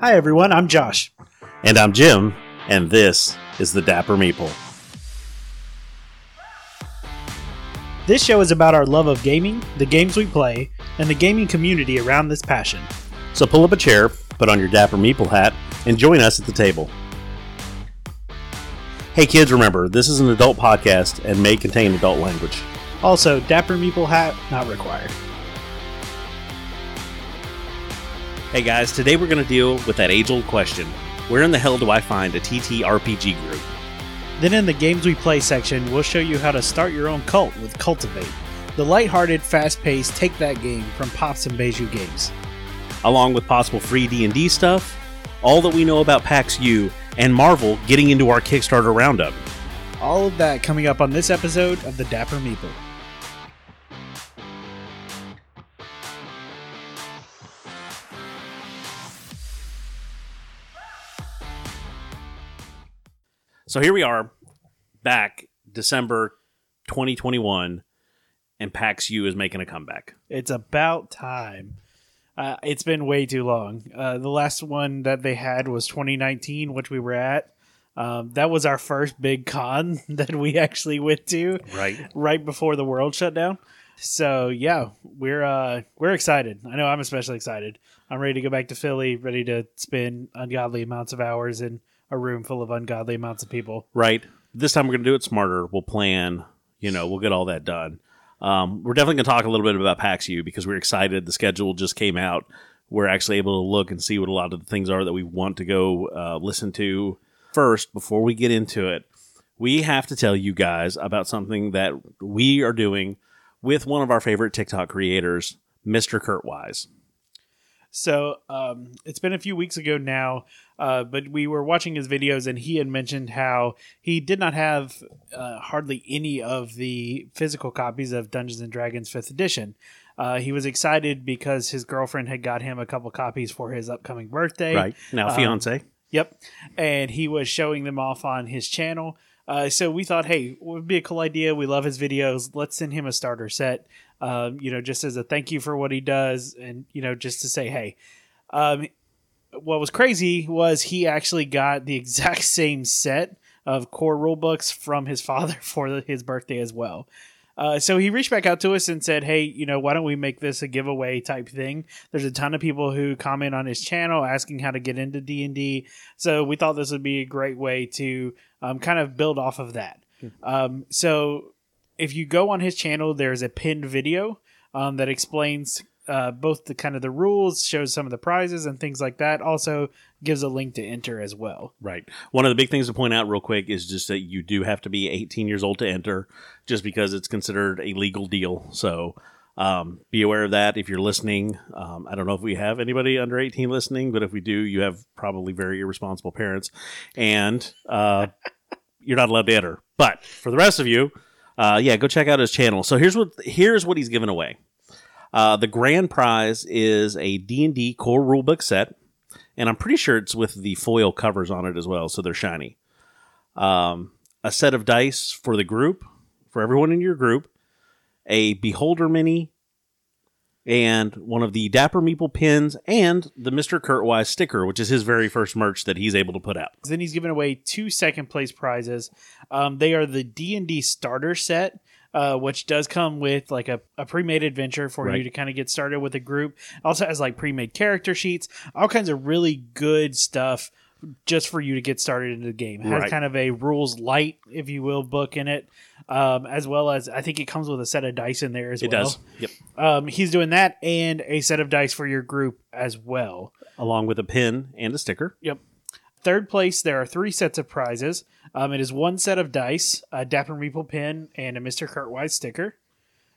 Hi, everyone. I'm Josh. And I'm Jim, and this is the Dapper Meeple. This show is about our love of gaming, the games we play, and the gaming community around this passion. So pull up a chair, put on your Dapper Meeple hat, and join us at the table. Hey kids, remember, this is an adult podcast and may contain adult language. Also, Dapper Meeple hat not required. Hey guys, today we're going to deal with that age old question Where in the hell do I find a TTRPG group? Then, in the Games We Play section, we'll show you how to start your own cult with Cultivate, the lighthearted, fast-paced take that game from Pops and Bejou Games. Along with possible free D&D stuff, all that we know about PAX U, and Marvel getting into our Kickstarter roundup. All of that coming up on this episode of the Dapper Meeple. So here we are, back December 2021, and PAX U is making a comeback. It's about time. Uh, it's been way too long. Uh, the last one that they had was 2019, which we were at. Um, that was our first big con that we actually went to Right. right before the world shut down. So yeah, we're uh, we're excited. I know I'm especially excited. I'm ready to go back to Philly, ready to spend ungodly amounts of hours in a room full of ungodly amounts of people. Right. This time we're going to do it smarter. We'll plan, you know, we'll get all that done. Um, we're definitely going to talk a little bit about PAX U because we're excited. The schedule just came out. We're actually able to look and see what a lot of the things are that we want to go uh, listen to. First, before we get into it, we have to tell you guys about something that we are doing with one of our favorite TikTok creators, Mr. Kurt Wise. So um, it's been a few weeks ago now, uh, but we were watching his videos, and he had mentioned how he did not have uh, hardly any of the physical copies of Dungeons and Dragons Fifth Edition. Uh, he was excited because his girlfriend had got him a couple copies for his upcoming birthday. Right. Now, Um, fiance. Yep. And he was showing them off on his channel. Uh, so we thought, hey, it would be a cool idea. We love his videos. Let's send him a starter set, um, you know, just as a thank you for what he does. And, you know, just to say, hey, um, what was crazy was he actually got the exact same set of core rule books from his father for his birthday as well. Uh, so he reached back out to us and said, "Hey, you know, why don't we make this a giveaway type thing?" There's a ton of people who comment on his channel asking how to get into D and D, so we thought this would be a great way to um, kind of build off of that. Um, so if you go on his channel, there's a pinned video um, that explains uh, both the kind of the rules, shows some of the prizes and things like that. Also gives a link to enter as well. Right. One of the big things to point out real quick is just that you do have to be 18 years old to enter, just because it's considered a legal deal. So um, be aware of that if you're listening. Um, I don't know if we have anybody under 18 listening, but if we do, you have probably very irresponsible parents, and uh, you're not allowed to enter. But for the rest of you, uh, yeah, go check out his channel. So here's what here's what he's giving away. Uh, the grand prize is a D&D core rulebook set and I'm pretty sure it's with the foil covers on it as well, so they're shiny. Um, a set of dice for the group, for everyone in your group, a Beholder mini, and one of the Dapper Meeple pins, and the Mr. Kurt Wise sticker, which is his very first merch that he's able to put out. Then he's giving away two second place prizes. Um, they are the D and D starter set. Uh, which does come with like a, a pre-made adventure for Right. you to kind of get started with a group. Also has like pre-made character sheets, all kinds of really good stuff just for you to get started into the game. It has Right. kind of a rules light, if you will, book in it, um, as well as I think it comes with a set of dice in there as It well. It does. Yep. Um, he's doing that and a set of dice for your group as well. Along with a pin and a sticker. Yep. Third place, there are three sets of prizes. Um, it is one set of dice, a Dapper Meeple pin, and a Mr. Wise sticker.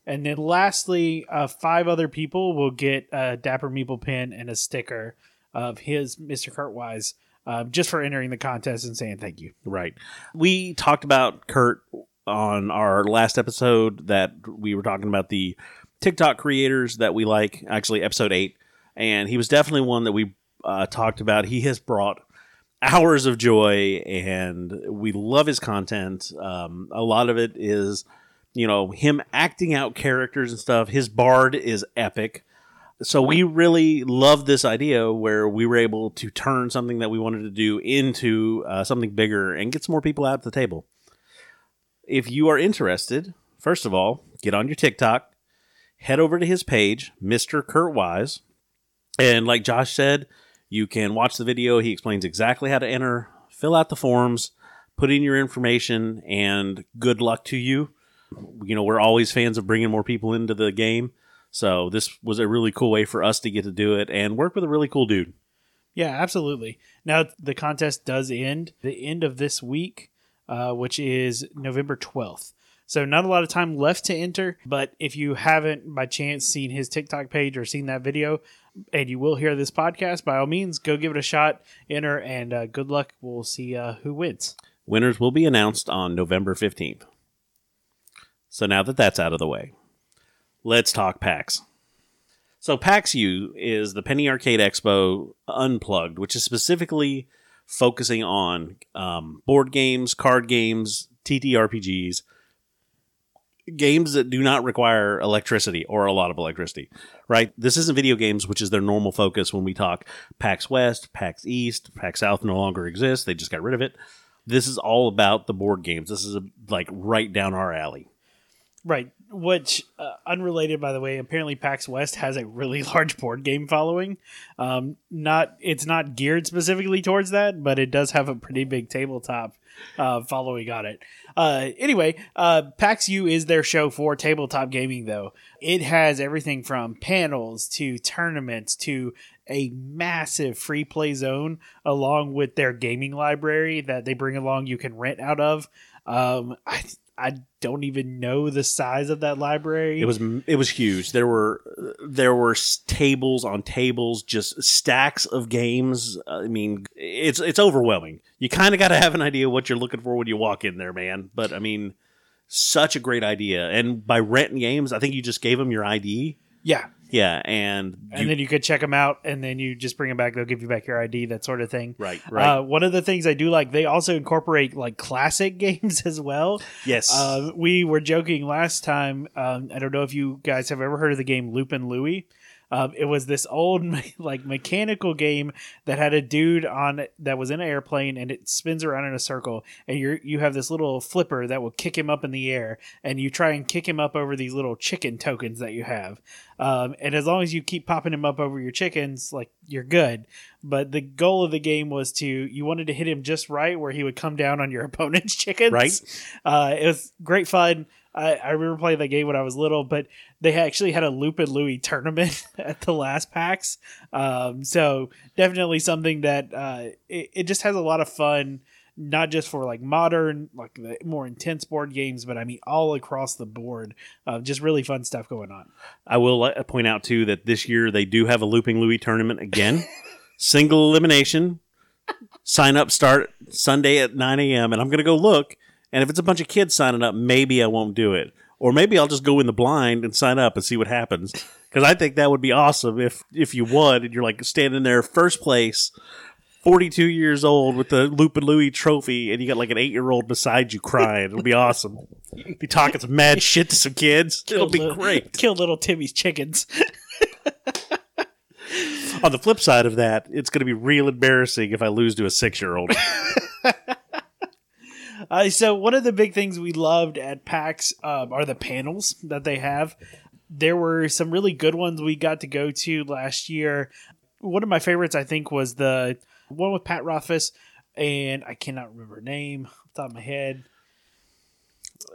And then lastly, uh, five other people will get a Dapper Meeple pin and a sticker of his Mr. Kurt Wise um, just for entering the contest and saying thank you. Right. We talked about Kurt on our last episode that we were talking about the TikTok creators that we like, actually, episode eight. And he was definitely one that we uh, talked about. He has brought hours of joy and we love his content. Um, a lot of it is, you know, him acting out characters and stuff. His bard is epic. so we really love this idea where we were able to turn something that we wanted to do into uh, something bigger and get some more people out at the table. If you are interested, first of all, get on your TikTok, head over to his page, Mr. Kurt Wise, and like Josh said, you can watch the video. He explains exactly how to enter, fill out the forms, put in your information, and good luck to you. You know, we're always fans of bringing more people into the game. So this was a really cool way for us to get to do it and work with a really cool dude. Yeah, absolutely. Now the contest does end the end of this week, uh, which is November twelfth. So not a lot of time left to enter, but if you haven't by chance seen his TikTok page or seen that video, and you will hear this podcast, by all means, go give it a shot, enter, and uh, good luck. We'll see uh, who wins. Winners will be announced on November 15th. So now that that's out of the way, let's talk PAX. So PAX U is the Penny Arcade Expo Unplugged, which is specifically focusing on um, board games, card games, TTRPGs, games that do not require electricity or a lot of electricity, right? This isn't video games, which is their normal focus when we talk PAX West, PAX East, PAX South no longer exists. They just got rid of it. This is all about the board games. This is a, like right down our alley. Right. Which, uh, unrelated, by the way, apparently PAX West has a really large board game following. Um, not it's not geared specifically towards that, but it does have a pretty big tabletop uh, following on it. Uh, anyway, uh, PAX U is their show for tabletop gaming, though. It has everything from panels to tournaments to a massive free play zone, along with their gaming library that they bring along you can rent out of. Um, I I don't even know the size of that library. It was it was huge. There were there were tables on tables, just stacks of games. I mean, it's it's overwhelming. You kind of got to have an idea what you're looking for when you walk in there, man. But I mean, such a great idea. And by renting games, I think you just gave them your ID. Yeah, yeah, and and then you could check them out, and then you just bring them back. They'll give you back your ID, that sort of thing. Right, right. Uh, one of the things I do like, they also incorporate like classic games as well. Yes. Uh, we were joking last time. Um, I don't know if you guys have ever heard of the game Loopin' Louie. Um, it was this old like mechanical game that had a dude on that was in an airplane and it spins around in a circle and you you have this little flipper that will kick him up in the air and you try and kick him up over these little chicken tokens that you have. Um, and as long as you keep popping him up over your chickens, like you're good. But the goal of the game was to you wanted to hit him just right where he would come down on your opponent's chickens. Right. Uh, it was great fun. I, I remember playing that game when I was little, but they actually had a Loopin' Louie tournament at the last PAX. Um, so definitely something that uh, it, it just has a lot of fun, not just for like modern, like the more intense board games, but I mean all across the board. Uh, just really fun stuff going on. I will uh, point out too that this year they do have a Looping Louie tournament again, single elimination. Sign up start Sunday at 9 a.m. and I'm going to go look. And if it's a bunch of kids signing up, maybe I won't do it or maybe I'll just go in the blind and sign up and see what happens. Because I think that would be awesome if if you won and you're like standing there first place, 42 years old with the Loopin' Louie trophy, and you got like an eight year old beside you crying. It'll be awesome. Be talking some mad shit to some kids. It'll be little, great. Kill little Timmy's chickens. On the flip side of that, it's going to be real embarrassing if I lose to a six year old. Uh, so one of the big things we loved at PAX um, are the panels that they have. There were some really good ones we got to go to last year. One of my favorites, I think, was the one with Pat Rothfuss, and I cannot remember her name off the top of my head.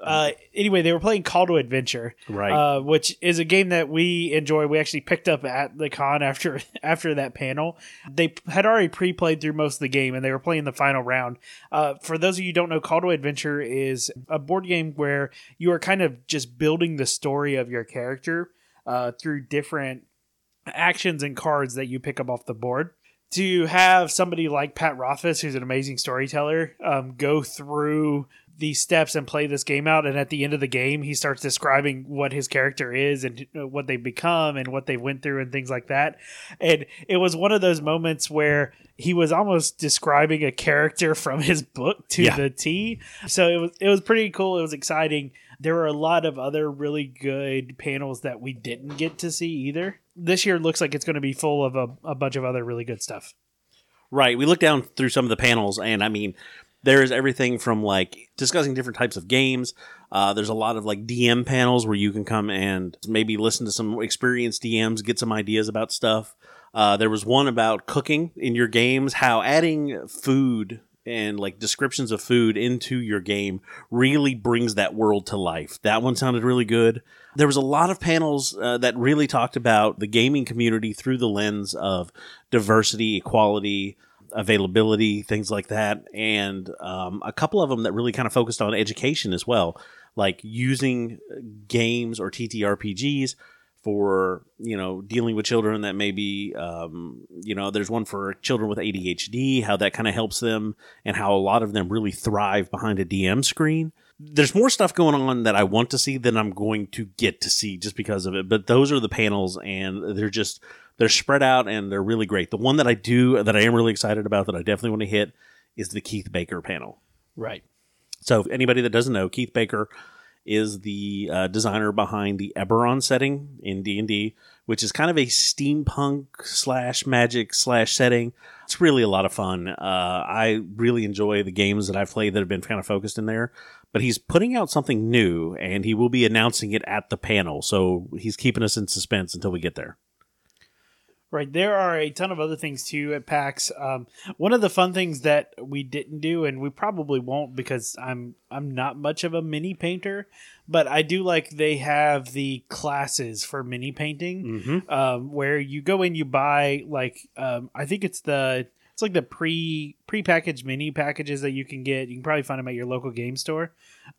Uh, anyway, they were playing Call to Adventure, Right. Uh, which is a game that we enjoy. We actually picked up at the con after after that panel. They had already pre-played through most of the game, and they were playing the final round. Uh, for those of you who don't know, Call to Adventure is a board game where you are kind of just building the story of your character uh, through different actions and cards that you pick up off the board to have somebody like Pat Rothfuss, who's an amazing storyteller, um, go through these steps and play this game out, and at the end of the game, he starts describing what his character is and uh, what they've become and what they went through and things like that. And it was one of those moments where he was almost describing a character from his book to Yeah. the T. So it was it was pretty cool. It was exciting. There were a lot of other really good panels that we didn't get to see either. this year looks like it's going to be full of a, a bunch of other really good stuff. Right. We looked down through some of the panels, and I mean, there is everything from like discussing different types of games. Uh, there's a lot of like DM panels where you can come and maybe listen to some experienced DMs, get some ideas about stuff. Uh, there was one about cooking in your games, how adding food and like descriptions of food into your game really brings that world to life. That one sounded really good. There was a lot of panels uh, that really talked about the gaming community through the lens of diversity, equality, availability, things like that, and um, a couple of them that really kind of focused on education as well, like using games or TTRPGs for you know dealing with children that maybe um, you know there's one for children with ADHD how that kind of helps them and how a lot of them really thrive behind a DM screen. There's more stuff going on that I want to see than I'm going to get to see just because of it but those are the panels and they're just they're spread out and they're really great the one that I do that I am really excited about that I definitely want to hit is the Keith Baker panel Right. so if anybody that doesn't know Keith Baker is the uh, designer behind the Eberron setting in D and D, which is kind of a steampunk slash magic slash setting. It's really a lot of fun. Uh, I really enjoy the games that I've played that have been kind of focused in there. But he's putting out something new, and he will be announcing it at the panel. So he's keeping us in suspense until we get there. Right. There are a ton of other things too at PAX. Um, one of the fun things that we didn't do, and we probably won't because I'm I'm not much of a mini painter, but I do like they have the classes for mini painting, Mm-hmm. um, where you go in, you buy like um, I think it's the it's like the pre pre packaged mini packages that you can get. You can probably find them at your local game store,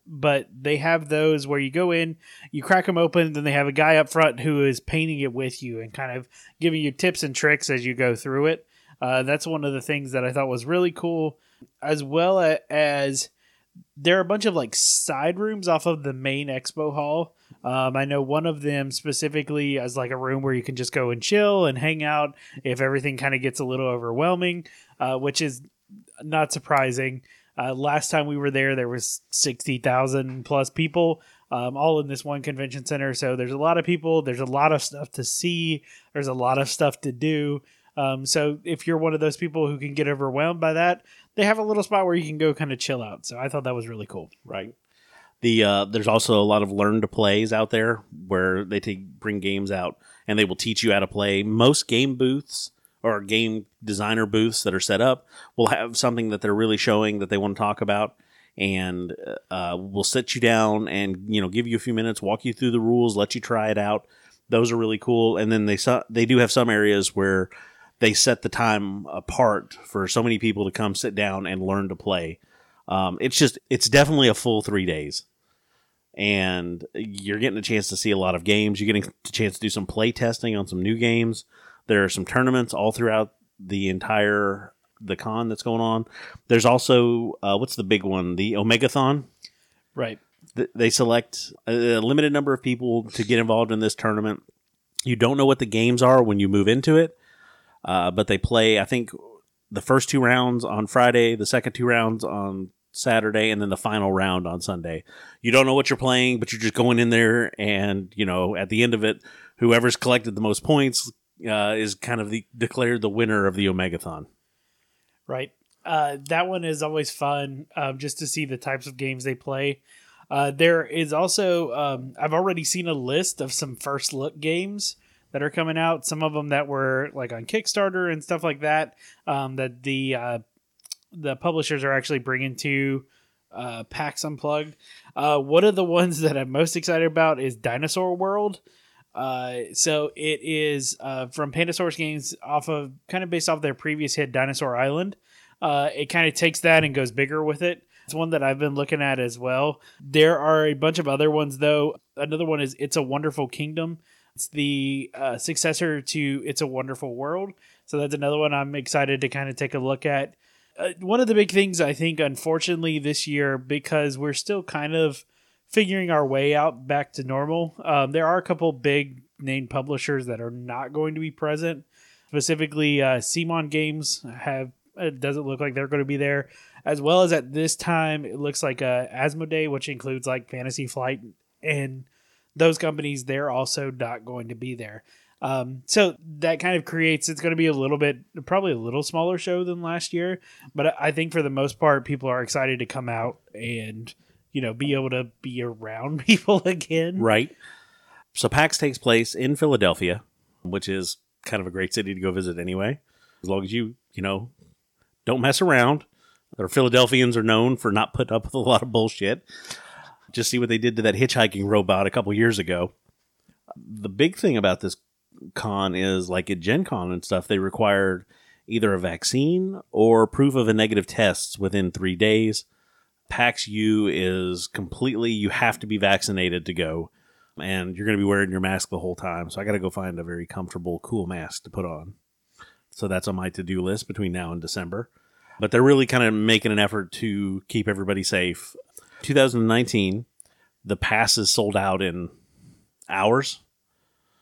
but they have those where you go in, you crack them open, then they have a guy up front who is painting it with you and kind of giving you tips and tricks as you go through it. Uh, that's one of the things that I thought was really cool, as well as there are a bunch of like side rooms off of the main expo hall. Um, I know one of them specifically as like a room where you can just go and chill and hang out if everything kind of gets a little overwhelming, uh, which is not surprising. Uh, last time we were there, there was sixty thousand plus people, um, all in this one convention center. So there's a lot of people. There's a lot of stuff to see. There's a lot of stuff to do. Um, so if you're one of those people who can get overwhelmed by that, they have a little spot where you can go kind of chill out. So I thought that was really cool. right? The uh, there's also a lot of learn to plays out there where they take bring games out and they will teach you how to play. Most game booths or game designer booths that are set up will have something that they're really showing that they want to talk about, and uh, will sit you down and you know give you a few minutes, walk you through the rules, let you try it out. Those are really cool, and then they they do have some areas where they set the time apart for so many people to come sit down and learn to play. Um, it's just it's definitely a full three days, and you're getting a chance to see a lot of games. You're getting a chance to do some play testing on some new games. There are some tournaments all throughout the entire the con that's going on. There's also uh, what's the big one? The Omegathon. Right. Th- They select a limited number of people to get involved in this tournament. You don't know what the games are when you move into it, uh, but they play. I think the first two rounds on Friday, the second two rounds on Saturday, and then the final round on Sunday. You don't know what you're playing, but you're just going in there, and you know at the end of it, whoever's collected the most points uh, is kind of the, declared the winner of the Omegathon. Right. Uh, that one is always fun um, just to see the types of games they play. Uh, there is also, um, I've already seen a list of some first look games that are coming out. Some of them that were like on Kickstarter and stuff like that, um, that the uh, the publishers are actually bringing to uh, PAX Unplugged. Uh, one of the ones that I'm most excited about is Dinosaur World. Uh, so it is uh, from Pandasaurus Games, off of kind of based off their previous hit, Dinosaur Island. Uh, it kind of takes that and goes bigger with it. It's one that I've been looking at as well. There are a bunch of other ones though. Another one is It's a Wonderful Kingdom. It's the uh, successor to It's a Wonderful World. So that's another one I'm excited to kind of take a look at. Uh, one of the big things I think, unfortunately, this year, because we're still kind of figuring our way out back to normal, um, there are a couple big name publishers that are not going to be present. Specifically, uh, CMON Games have it doesn't look like they're going to be there, as well as at this time it looks like uh, Asmodee, which includes like Fantasy Flight and those companies, they're also not going to be there. Um, so that kind of creates it's going to be a little bit probably a little smaller show than last year, but I think for the most part people are excited to come out and you know be able to be around people again. Right. So PAX takes place in Philadelphia, which is kind of a great city to go visit anyway. As long as you, you know, don't mess around. Or Philadelphians are known for not putting up with a lot of bullshit. Just see what they did to that hitchhiking robot a couple years ago. The big thing about this con is like at Gen Con and stuff, they required either a vaccine or proof of a negative test within three days. PAX U is completely, you have to be vaccinated to go. And you're going to be wearing your mask the whole time. So I got to go find a very comfortable, cool mask to put on. So that's on my to do list between now and December. But they're really kind of making an effort to keep everybody safe. 2019, the passes sold out in hours.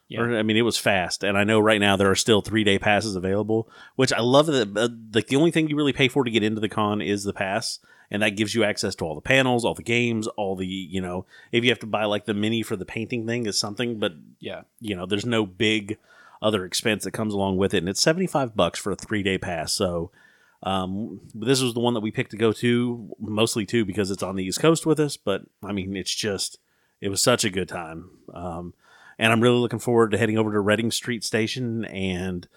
Yeah. Or, I mean, it was fast, and I know right now there are still three day passes available, which I love. That uh, like the only thing you really pay for to get into the con is the pass, and that gives you access to all the panels, all the games, all the you know. If you have to buy like the mini for the painting thing, is something, but Yeah. you know, there's no big other expense that comes along with it, and it's seventy five bucks for a three day pass. So, um, this was the one that we picked to go to, mostly too because it's on the East Coast with us. But I mean, it's just it was such a good time, um, and I'm really looking forward to heading over to Reading Street Station and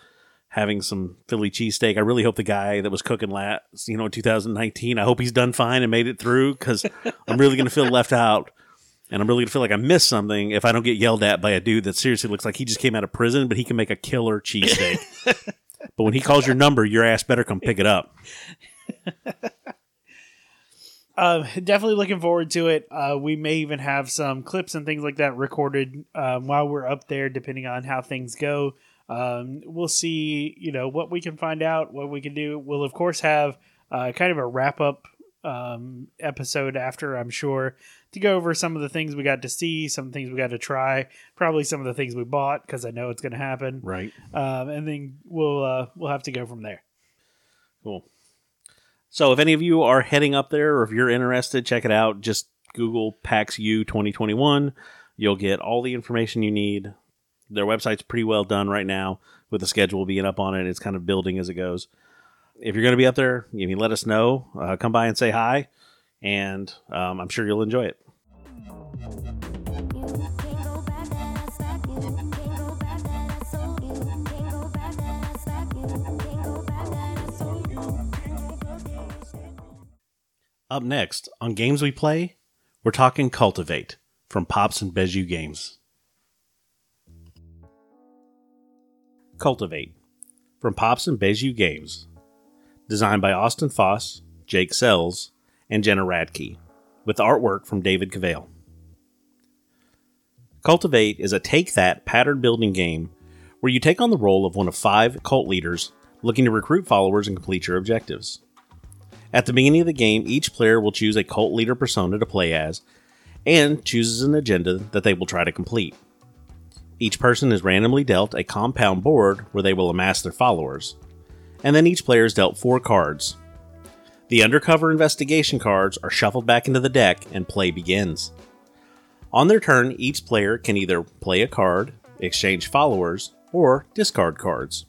having some Philly cheesesteak. I really hope the guy that was cooking last, you know, in 2019, I hope he's done fine and made it through because I'm really going to feel left out. And I'm really going to feel like I missed something if I don't get yelled at by a dude that seriously looks like he just came out of prison, but he can make a killer cheesesteak. but when he calls your number, your ass better come pick it up. Uh, definitely looking forward to it. Uh, we may even have some clips and things like that recorded um, while we're up there, depending on how things go. Um, we'll see, you know, what we can find out, what we can do. We'll of course have uh, kind of a wrap up um, episode after, I'm sure, to go over some of the things we got to see, some things we got to try, probably some of the things we bought because I know it's going to happen, Right. um, and then we'll uh, we'll have to go from there. Cool. So if any of you are heading up there or if you're interested, check it out. Just Google PAX U 2021. You'll get all the information you need. Their website's pretty well done right now with the schedule being up on it. It's kind of building as it goes. If you're going to be up there, you let us know. Uh, come by and say hi, and um, I'm sure you'll enjoy it. Up next on Games We Play, we're talking Cultivate from Pops and Bejou Games. Cultivate from Pops and Bejou Games. Designed by Austin Foss, Jake Sells, and Jenna Radke, with artwork from David Cavale. Cultivate is a take that pattern building game where you take on the role of one of five cult leaders looking to recruit followers and complete your objectives. At the beginning of the game, each player will choose a cult leader persona to play as and chooses an agenda that they will try to complete. Each person is randomly dealt a compound board where they will amass their followers, and then each player is dealt four cards. The undercover investigation cards are shuffled back into the deck and play begins. On their turn, each player can either play a card, exchange followers, or discard cards.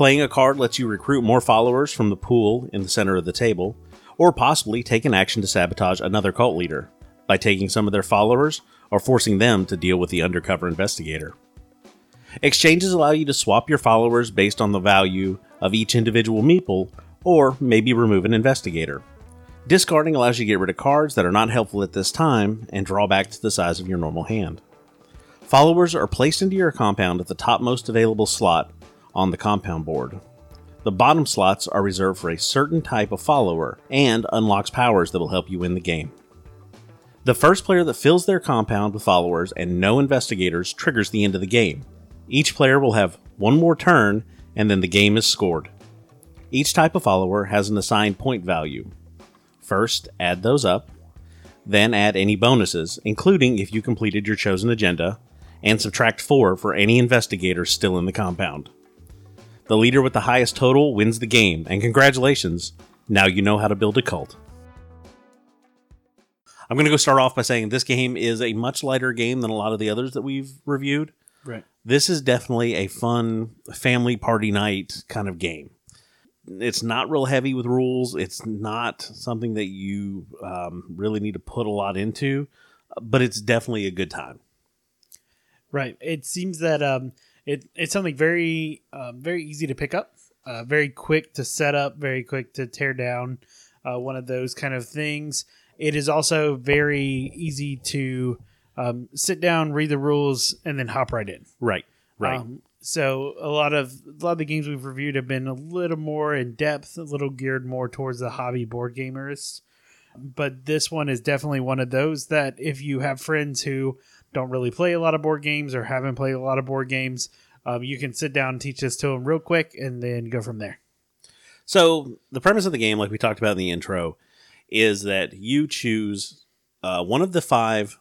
Playing a card lets you recruit more followers from the pool in the center of the table, or possibly take an action to sabotage another cult leader by taking some of their followers or forcing them to deal with the undercover investigator. Exchanges allow you to swap your followers based on the value of each individual meeple, or maybe remove an investigator. Discarding allows you to get rid of cards that are not helpful at this time and draw back to the size of your normal hand. Followers are placed into your compound at the topmost available slot on the compound board. The bottom slots are reserved for a certain type of follower and unlocks powers that will help you win the game. The first player that fills their compound with followers and no investigators triggers the end of the game. Each player will have one more turn and then the game is scored. Each type of follower has an assigned point value. First, add those up, then add any bonuses, including if you completed your chosen agenda, and subtract 4 for any investigators still in the compound. The leader with the highest total wins the game, and congratulations, now you know how to build a cult. I'm going to go start off by saying this game is a much lighter game than a lot of the others that we've reviewed. Right. This is definitely a fun family party night kind of game. It's not real heavy with rules. It's not something that you um, really need to put a lot into, but it's definitely a good time. Right. It seems that um, it it's something very um, very easy to pick up, uh, very quick to set up, very quick to tear down. Uh, one of those kind of things. It is also very easy to um, sit down, read the rules, and then hop right in. Right. Right. Um, so a lot of a lot of the games we've reviewed have been a little more in depth, a little geared more towards the hobby board gamers. But this one is definitely one of those that if you have friends who don't really play a lot of board games or haven't played a lot of board games, um, you can sit down and teach this to them real quick and then go from there. So the premise of the game, like we talked about in the intro, is that you choose uh, one of the five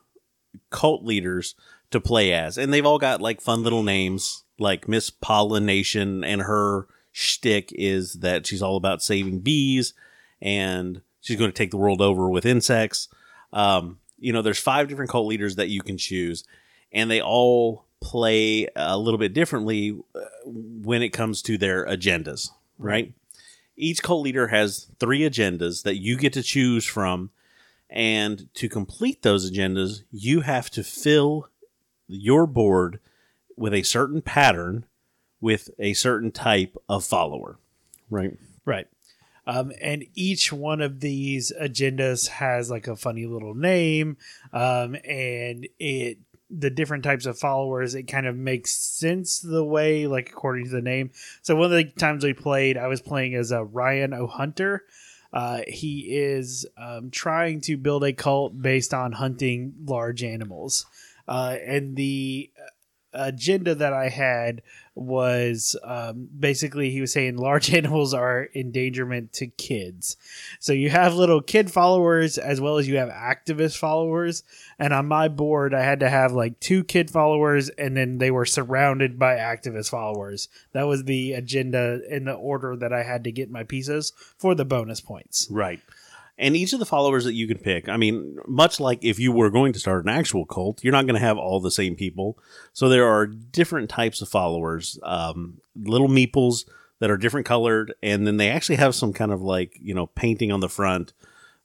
cult leaders to play as, and they've all got like fun little names, like Miss Pollination, and her shtick is that she's all about saving bees, and she's going to take the world over with insects. Um, you know, there's five different cult leaders that you can choose, and they all play a little bit differently uh, when it comes to their agendas, right? Each cult leader has three agendas that you get to choose from. And to complete those agendas, you have to fill your board with a certain pattern with a certain type of follower, right? Right. Um, and each one of these agendas has like a funny little name, um, and it the different types of followers. It kind of makes sense the way, like according to the name. So one of the times we played, I was playing as a Ryan O'Hunter. Uh, he is um, trying to build a cult based on hunting large animals, uh, and the agenda that I had was um, basically he was saying large animals are endangerment to kids. So you have little kid followers as well as you have activist followers. And on my board, I had to have like two kid followers and then they were surrounded by activist followers. That was the agenda in the order that I had to get my pieces for the bonus points. Right. And each of the followers that you can pick, I mean, much like if you were going to start an actual cult, you're not going to have all the same people. So there are different types of followers, um, little meeples that are different colored, and then they actually have some kind of like, you know, painting on the front,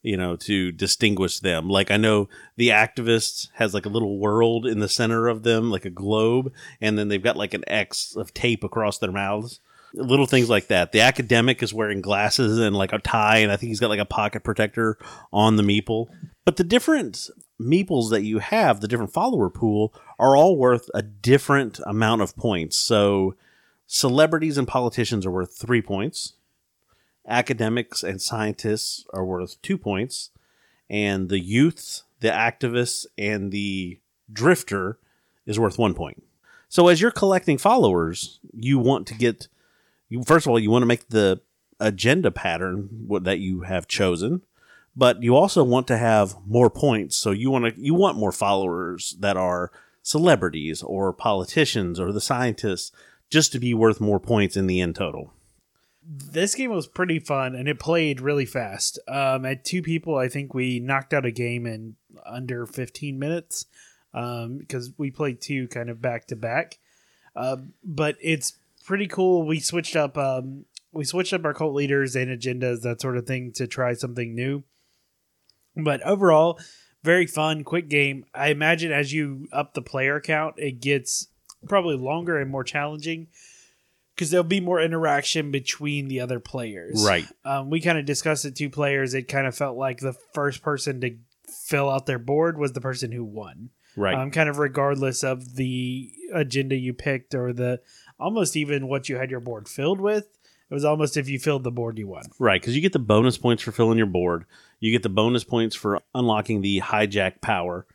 you know, to distinguish them. Like I know the activists has like a little world in the center of them, like a globe, and then they've got like an X of tape across their mouths little things like that. The academic is wearing glasses and like a tie, and I think he's got like a pocket protector on the meeple. But the different meeples that you have, the different follower pool, are all worth a different amount of points. So celebrities and politicians are worth three points. Academics and scientists are worth two points. And the youths, the activists, and the drifter is worth one point. So as you're collecting followers, you want to get you first of all you want to make the agenda pattern that you have chosen but you also want to have more points. So you want to you want more followers that are celebrities or politicians or the scientists just to be worth more points in the end total. This game was pretty fun and it played really fast. Um, at two people i think we knocked out a game in under 15 minutes because um, we played two kind of back to back. Uh, but it's pretty cool. We switched up um, we switched up our cult leaders and agendas, that sort of thing, to try something new. But overall, very fun, quick game. I imagine as you up the player count, it gets probably longer and more challenging because there'll be more interaction between the other players. Right. Um, we kind of discussed it two players. It kind of felt like the first person to fill out their board was the person who won. Right. Um, kind of regardless of the agenda you picked or the almost even what you had your board filled with. It was almost if you filled the board, you won. Right, because you get the bonus points for filling your board. You get the bonus points for unlocking the hijack power.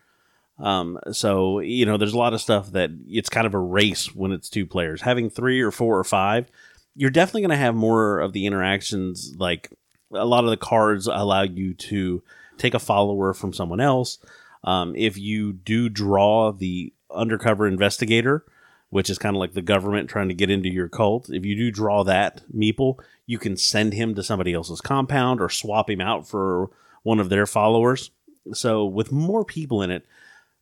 Um, so you know, there's a lot of stuff that it's kind of a race when it's two players. Having three or four or five, you're definitely going to have more of the interactions. Like a lot of the cards allow you to take a follower from someone else. Um, if you do draw the undercover investigator, which is kind of like the government trying to get into your cult. If you do draw that meeple, you can send him to somebody else's compound or swap him out for one of their followers. So with more people in it,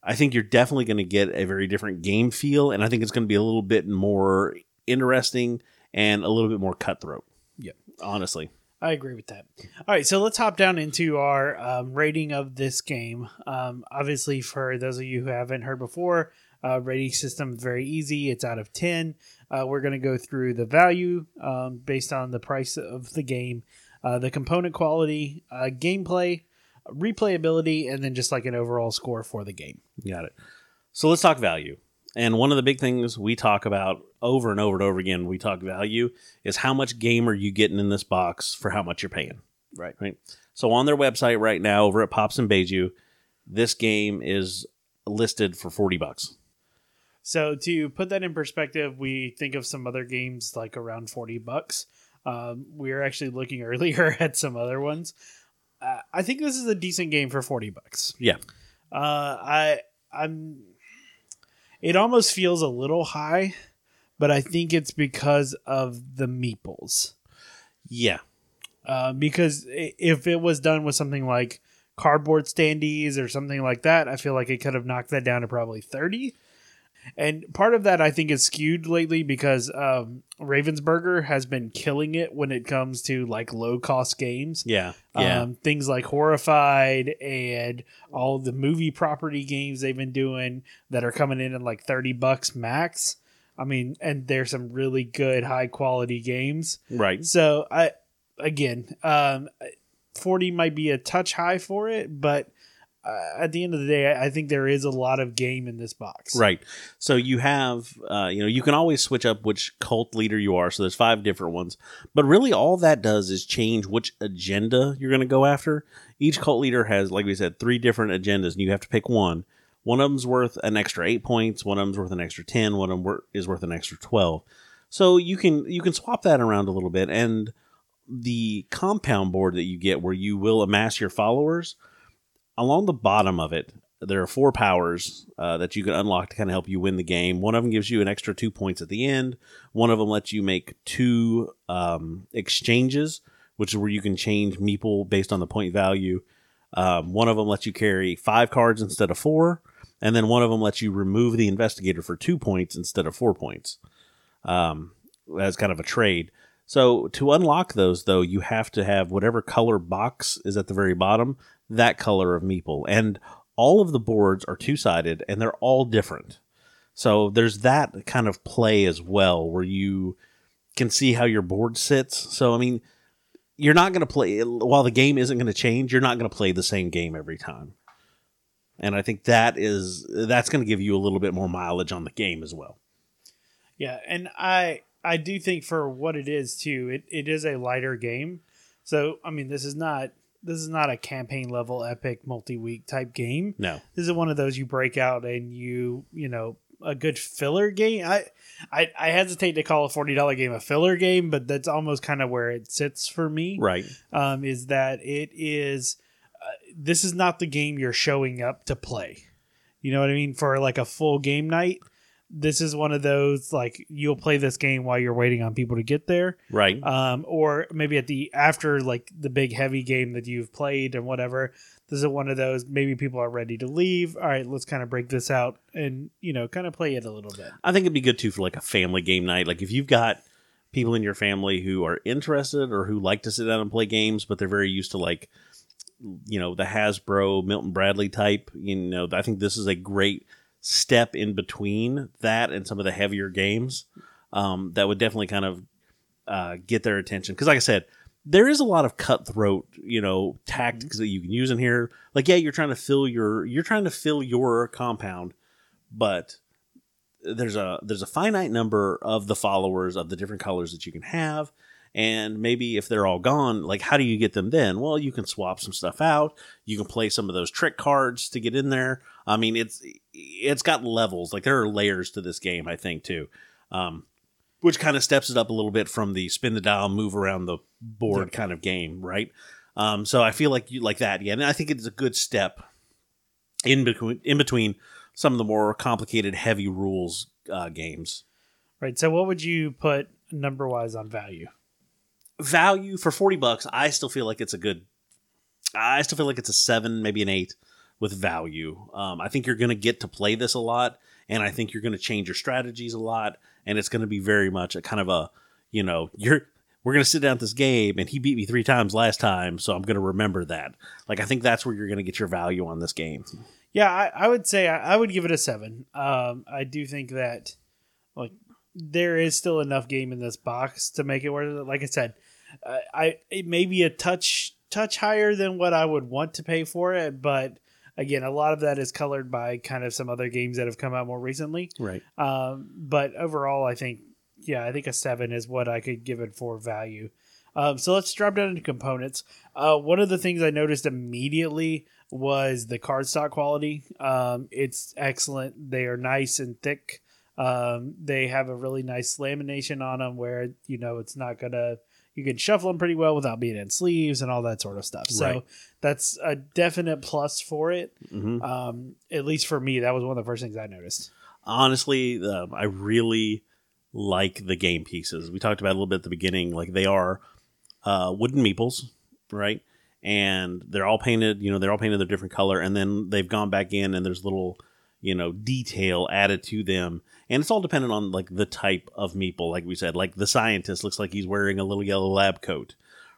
I think you're definitely going to get a very different game feel, and I think it's going to be a little bit more interesting and a little bit more cutthroat. Yeah, honestly. I agree with that. All right, so let's hop down into our um, rating of this game. Um, obviously, for those of you who haven't heard before, uh, rating system very easy. It's out of ten. Uh, we're going to go through the value um, based on the price of the game, uh, the component quality, uh, gameplay, replayability, and then just like an overall score for the game. Got it. So let's talk value. And one of the big things we talk about over and over and over again, we talk value, is how much game are you getting in this box for how much you're paying. Right. Right. So on their website right now, over at Pops and Bejou, this game is listed for forty bucks. So to put that in perspective, we think of some other games like around forty bucks. Um, we were actually looking earlier at some other ones. Uh, I think this is a decent game for forty bucks. Yeah. Uh, I I'm. It almost feels a little high, but I think it's because of the meeples. Yeah. Uh, because if it was done with something like cardboard standees or something like that, I feel like it could have knocked that down to probably 30. And part of that I think is skewed lately because um, Ravensburger has been killing it when it comes to like low cost games. Yeah. Yeah. Um, things like Horrified and all the movie property games they've been doing that are coming in at like 30 bucks max. I mean, and there's some really good high quality games. right. So I again, um, forty might be a touch high for it, but at the end of the day, I think there is a lot of game in this box. Right. So you have, uh, you know, you can always switch up which cult leader you are. So there's five different ones. But really, all that does is change which agenda you're going to go after. Each cult leader has, like we said, three different agendas, and you have to pick one. One of them's worth an extra eight points. One of them's worth an extra ten. One of them is worth an extra twelve. So you can you can swap that around a little bit, and the compound board that you get, where you will amass your followers, along the bottom of it, there are four powers uh, that you can unlock to kind of help you win the game. One of them gives you an extra two points at the end. One of them lets you make two um, exchanges, which is where you can change meeple based on the point value. Um, one of them lets you carry five cards instead of four, and then one of them lets you remove the investigator for two points instead of four points. Um, as kind of a trade. So to unlock those, though, you have to have whatever color box is at the very bottom, that color of meeple, and all of the boards are two sided, and they're all different. So there's that kind of play as well, where you can see how your board sits. So I mean, you're not going to play while the game isn't going to change. You're not going to play the same game every time. And I think that is that's going to give you a little bit more mileage on the game as well. Yeah, and I I do think for what it is too, it, it is a lighter game. So I mean, this is not this is not a campaign level epic multi week type game. No, This is one of those you break out and you you know a good filler game. I I, I hesitate to call a forty dollar game a filler game, but that's almost kind of where it sits for me. right, Um, is that it is uh, this is not the game you're showing up to play. You know what I mean? For like a full game night, this is one of those like you'll play this game while you're waiting on people to get there right. um, or maybe at the after like the big heavy game that you've played and whatever. This is one of those. Maybe people are ready to leave. All right, let's kind of break this out and you know kind of play it a little bit. I think it'd be good too for like a family game night. Like if you've got people in your family who are interested or who like to sit down and play games, but they're very used to like, you know, the Hasbro, Milton Bradley type. You know, I think this is a great step in between that and some of the heavier games. Um, that would definitely kind of uh, get their attention because, like I said, there is a lot of cutthroat, you know, tactics that you can use in here. Like, yeah, you're trying to fill your you're trying to fill your compound, but there's a there's a finite number of the followers of the different colors that you can have and maybe if they're all gone like how do you get them then? Well you can swap some stuff out. You can play some of those trick cards to get in there. I mean it's it's got levels. Like there are layers to this game i think too. Um which kind of steps it up a little bit from the spin the dial move around the board kind of game right? Um so i feel like you like that yeah. And i think it's a good step in between in between some of the more complicated heavy rules uh, games. Right. So, what would you put number wise on value? Value for 40 bucks i still feel like it's a good i still feel like it's a seven maybe an eight with value. Um, I think you're going to get to play this a lot, and I think you're going to change your strategies a lot, and it's going to be very much a kind of a, you know, you're we're going to sit down at this game, and he beat me three times last time, so I'm going to remember that. Like I think that's where you're going to get your value on this game. Yeah, I, I would say I, I would give it a seven. Um, I do think that like there is still enough game in this box to make it worth it. Like I said, uh, I it may be a touch touch higher than what I would want to pay for it, but again, a lot of that is colored by kind of some other games that have come out more recently. Right. Um, but overall, I think yeah, I think a seven is what I could give it for value. Um, so let's drop down into components. Uh, one of the things I noticed immediately was the cardstock quality. Um, it's excellent. They are nice and thick. Um, they have a really nice lamination on them where you know it's not gonna. You can shuffle them pretty well without being in sleeves and all that sort of stuff. So Right. that's a definite plus for it. hmm Um, at least for me, that was one of the first things I noticed. honestly, um, I really like the game pieces. We talked about a little bit at the beginning. Like they are uh, wooden meeples, right? And they're all painted. You know, they're all painted a different color, and then they've gone back in, and there's little, you know, detail added to them. And it's all dependent on like the type of meeple. Like we said, like the scientist looks like he's wearing a little yellow lab coat,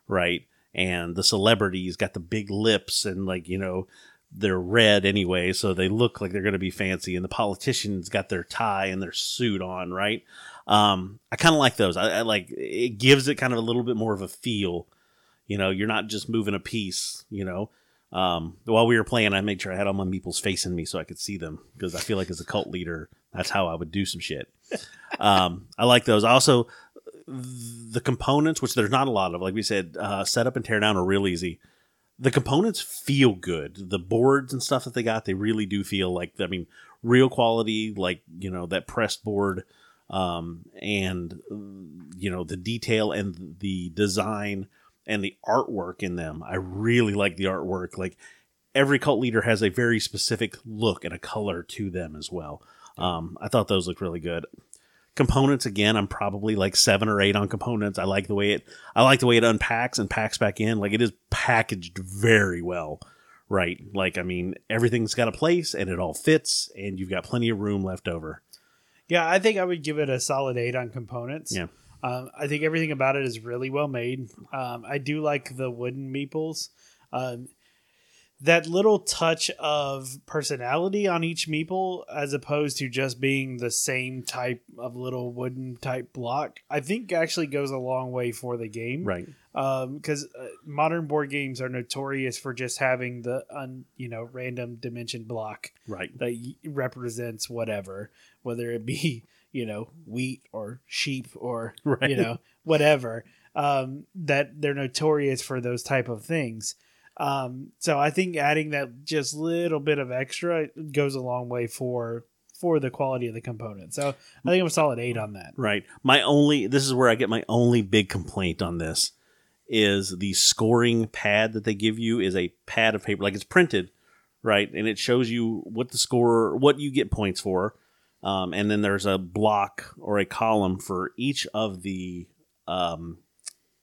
right? And the celebrity's got the big lips and like you know they're red anyway, so they look like they're going to be fancy. And the politicians got their tie and their suit on, right? Um, I kind of like those. I, I like it gives it kind of a little bit more of a feel. You know, you're not just moving a piece. You know, um, while we were playing, I made sure I had all my meeples facing me so I could see them because I feel like as a cult leader, that's how I would do some shit. um, I like those. I also the components, which there's not a lot of, like we said, uh, setup and tear down are real easy the components feel good. The boards and stuff that they got, they really do feel like I mean, real quality, like you know that pressed board, um, and you know the detail and the design and the artwork in them. I really like the artwork. Like every cult leader has a very specific look and a color to them as well. Um, I thought those looked really good components again i'm probably like seven or eight on components i like the way it i like the way it unpacks and packs back in like it is packaged very well right like i mean everything's got a place and it all fits and you've got plenty of room left over Yeah, I think I would give it a solid eight on components. Yeah. Um, I think everything about it is really well made. Um, I do like the wooden meeples. Um, that little touch of personality on each meeple, as opposed to just being the same type of little wooden type block, I think actually goes a long way for the game. right because uh, modern board games are notorious for just having the un, you know random dimension block right that y- represents whatever, whether it be you know wheat or sheep or right you know whatever. Um, that they're notorious for those type of things. Um, so I think adding that just little bit of extra goes a long way for for the quality of the component. So I think I'm a solid eight on that. right my only this is where i get my only big complaint on this is the scoring pad that they give you is a pad of paper like it's printed right and it shows you what the score what you get points for um, and then there's a block or a column for each of the um,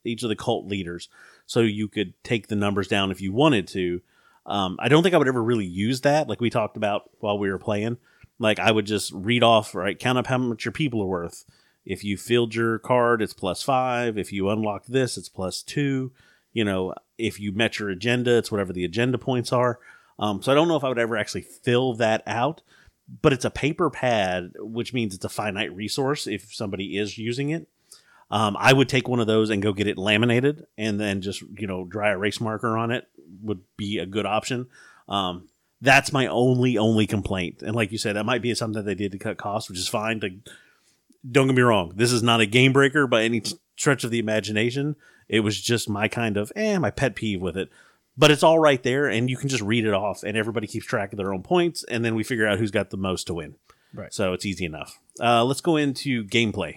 each of the cult leaders. So you could take the numbers down if you wanted to. Um, i don't think i would ever really use that like we talked about while we were playing. Like i would just read off right count up how much your people are worth. If you filled your card it's plus five. If you unlock this it's plus two. You know if you met your agenda it's whatever the agenda points are. Um, so i don't know if i would ever actually fill that out but it's a paper pad which means it's a finite resource if somebody is using it. Um, i would take one of those and go get it laminated and then just you know dry erase marker on it would be a good option. Um, that's my only only complaint. And like you said that might be something that they did to cut costs which is fine to don't get me wrong this is not a game breaker by any stretch of the imagination. It was just my kind of eh my pet peeve with it but it's all right there and you can just read it off and everybody keeps track of their own points and then we figure out who's got the most to win Right. so it's easy enough uh, let's go into gameplay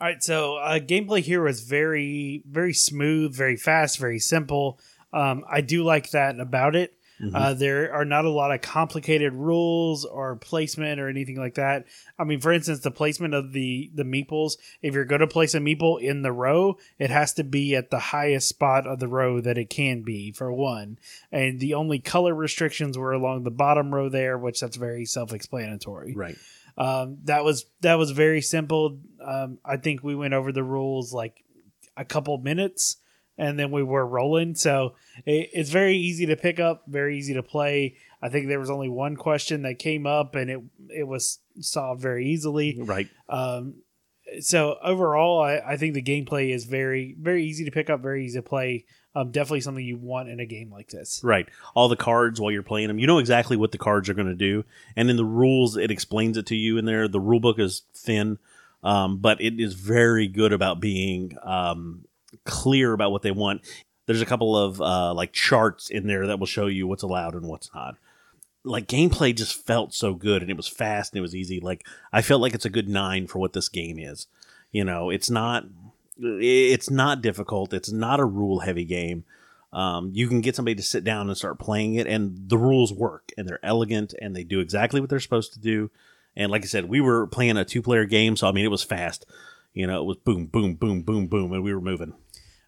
All right, so uh, gameplay here was very, very smooth, very fast, very simple. Um, I do like that about it. Mhm. Uh, there are not a lot of complicated rules or placement or anything like that. I mean, for instance, the placement of the the meeples. If you're going to place a meeple in the row, it has to be at the highest spot of the row that it can be for one. And the only color restrictions were along the bottom row there, which that's very self-explanatory. Right. Um, that was that was very simple. Um, I think we went over the rules like a couple minutes, and then we were rolling. So it, it's very easy to pick up, very easy to play. I think there was only one question that came up, and it it was solved very easily. Right. Um, so overall, I, I think the gameplay is very very easy to pick up, very easy to play. Um, definitely something you want in a game like this. Right. All the cards while you're playing them, you know exactly what the cards are going to do, and in the rules, it explains it to you. In there, the rule book is thin, um, but it is very good about being um, clear about what they want. There's a couple of uh, like charts in there that will show you what's allowed and what's not. Like gameplay just felt so good, and it was fast and it was easy. Like I felt like it's a good nine for what this game is. You know, it's not it's not difficult. It's not a rule heavy game. Um, you can get somebody to sit down and start playing it, and the rules work, and they're elegant, and they do exactly what they're supposed to do. And like I said, we were playing a two player game, so I mean, it was fast. You know, it was boom, boom, boom, boom, boom, and we were moving.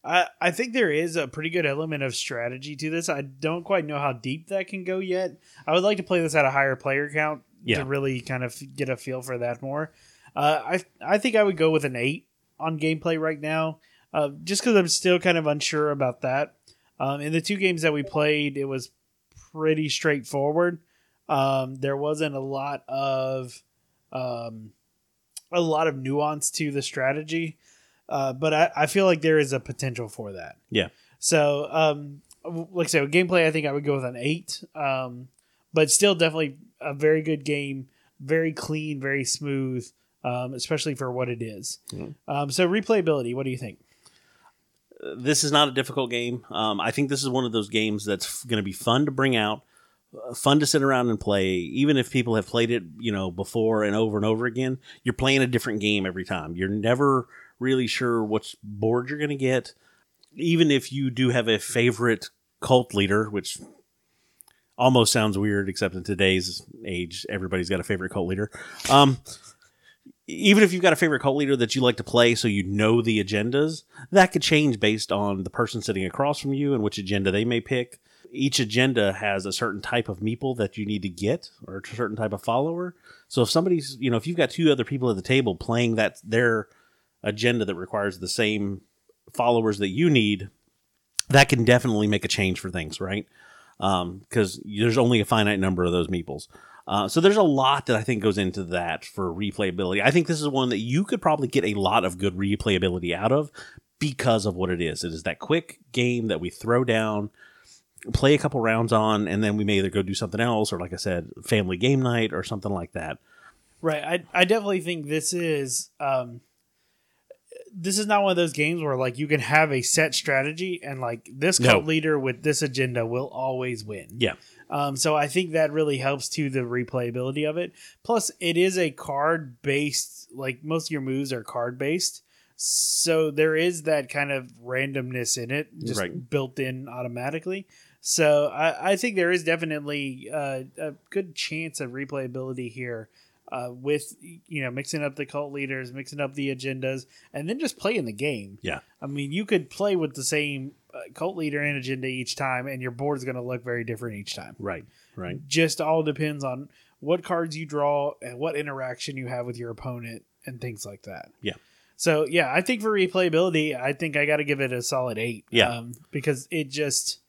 I, I think there is a pretty good element of strategy to this. I don't quite know how deep that can go yet. I would like to play this at a higher player count Yeah. to really kind of get a feel for that more. Uh, I I think I would go with an eight on gameplay right now, uh, just because I'm still kind of unsure about that. Um, in the two games that we played, it was pretty straightforward. Um, there wasn't a lot of um, a lot of nuance to the strategy, uh, but I, I feel like there is a potential for that. Yeah. So, um, like I said, with gameplay, I think I would go with an eight, um, but still definitely a very good game, very clean, very smooth, um, especially for what it is. Mhm. Um, so replayability, what do you think? this is not a difficult game. Um, I think this is one of those games that's going to be fun to bring out, uh, fun to sit around and play. Even if people have played it, you know, before and over and over again, you're playing a different game every time. You're never really sure which board you're going to get. Even if you do have a favorite cult leader, which almost sounds weird, except in today's age, everybody's got a favorite cult leader. Um, even if you've got a favorite cult leader that you like to play so you know the agendas, that could change based on the person sitting across from you and which agenda they may pick. Each agenda has a certain type of meeple that you need to get or a certain type of follower. So if somebody's, you know, if you've got two other people at the table playing that their agenda that requires the same followers that you need, that can definitely make a change for things, right? Because there's only a finite number of those meeples. Uh, so there's a lot that I think goes into that for replayability. I think this is one that you could probably get a lot of good replayability out of because of what it is. It is that quick game that we throw down, play a couple rounds on, and then we may either go do something else or, like I said, family game night or something like that. Right. I I definitely think this is um this is not one of those games where like you can have a set strategy and like this No. leader with this agenda will always win. Yeah. Um, so I think that really helps to the replayability of it. Plus, it is a card based. Like most of your moves are card based, so there is that kind of randomness in it, just Right. built in automatically. So I, I think there is definitely uh, a good chance of replayability here. Uh, with you know mixing up the cult leaders, mixing up the agendas, and then just playing the game. Yeah. I mean, you could play with the same uh, cult leader and agenda each time, and your board's going to look very different each time. Right. Right. Just all depends on what cards you draw and what interaction you have with your opponent and things like that. Yeah. So yeah, I think for replayability, I think I got to give it a solid eight. Yeah. um, because it just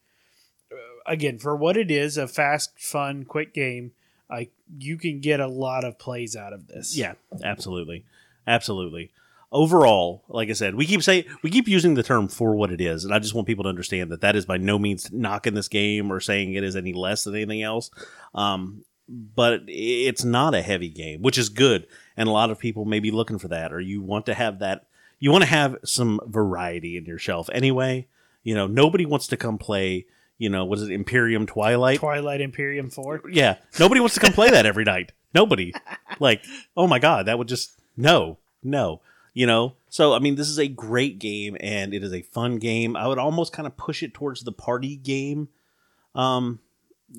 uh, again for what it is, a fast, fun, quick game. Like you can get a lot of plays out of this. Yeah, absolutely, absolutely. Overall, like I said, we keep saying we keep using the term for what it is, and I just want people to understand that that is by no means knocking this game or saying it is any less than anything else. Um, but it's not a heavy game, which is good, and a lot of people may be looking for that, or you want to have that. You want to have some variety in your shelf, anyway. You know, nobody wants to come play. You know, what is it, Imperium Twilight? Twilight Imperium Four. Yeah, nobody wants to come play that every night. Nobody. Like, oh my god, that would just no, no. You know. So I mean, this is a great game and it is a fun game. I would almost kind of push it towards the party game um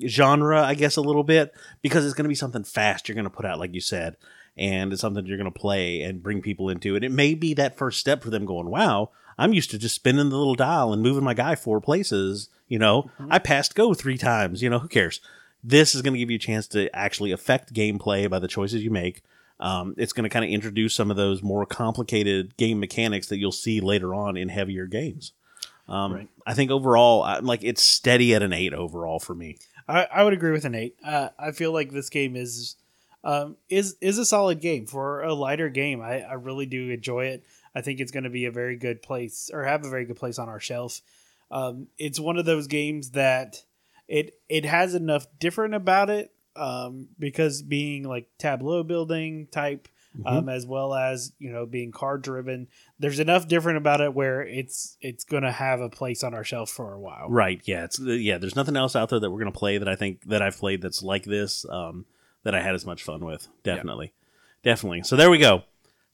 genre, I guess, a little bit because it's going to be something fast you're going to put out, like you said, and it's something you're going to play and bring people into. And it may be that first step for them going, wow, I'm used to just spinning the little dial and moving my guy four places. You know, mm-hmm. I passed go three times. You know, who cares? This is going to give you a chance to actually affect gameplay by the choices you make. Um, it's going to kind of introduce some of those more complicated game mechanics that you'll see later on in heavier games. Um, right. I think overall, I, like it's steady at an eight overall for me. I, I would agree with an eight. Uh, I feel like this game is um, is is a solid game for a lighter game. I, I really do enjoy it. I think it's going to be a very good place or have a very good place on our shelf. Um, it's one of those games that it it has enough different about it um, because being like tableau building type mm-hmm. um, as well as you know being card driven. There's enough different about it where it's it's gonna have a place on our shelf for a while. Right? Yeah. It's yeah. There's nothing else out there that we're gonna play that I think that I've played that's like this um, that I had as much fun with. Definitely, yeah. definitely. So there we go.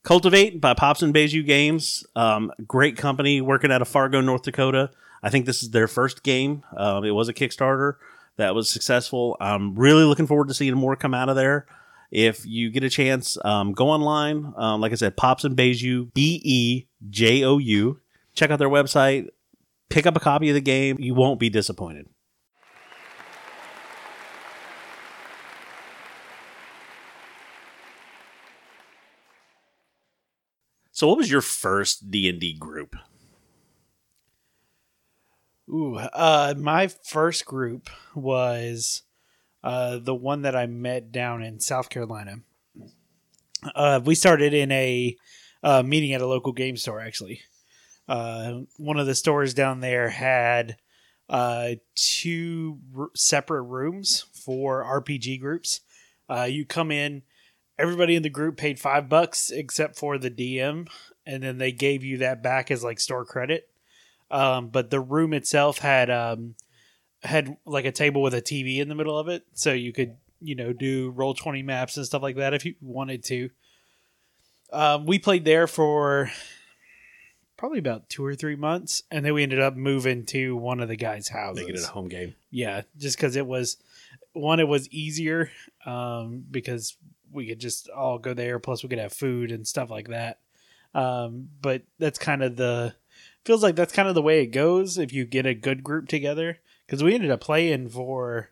Cultivate by Pops and Bejou Games. Um, great company working out of Fargo, North Dakota. I think this is their first game. Um, it was a Kickstarter that was successful. I'm really looking forward to seeing more come out of there. If you get a chance, um, go online. Um, like I said, Pops and Bejou, B E J O U. Check out their website. Pick up a copy of the game. You won't be disappointed. So, what was your first D and D group? Ooh, uh, my first group was uh, the one that I met down in South Carolina. Uh, we started in a uh, meeting at a local game store, actually. Uh, one of the stores down there had uh, two r- separate rooms for RPG groups. Uh, you come in, everybody in the group paid five bucks except for the DM, and then they gave you that back as like store credit. Um, but the room itself had um, had like a table with a TV in the middle of it, so you could you know do roll twenty maps and stuff like that if you wanted to. Um, we played there for probably about two or three months, and then we ended up moving to one of the guys' houses. Making it a home game. Yeah, just because it was one, it was easier um, because we could just all go there. Plus, we could have food and stuff like that. Um, but that's kind of the feels like that's kind of the way it goes if you get a good group together because we ended up playing for,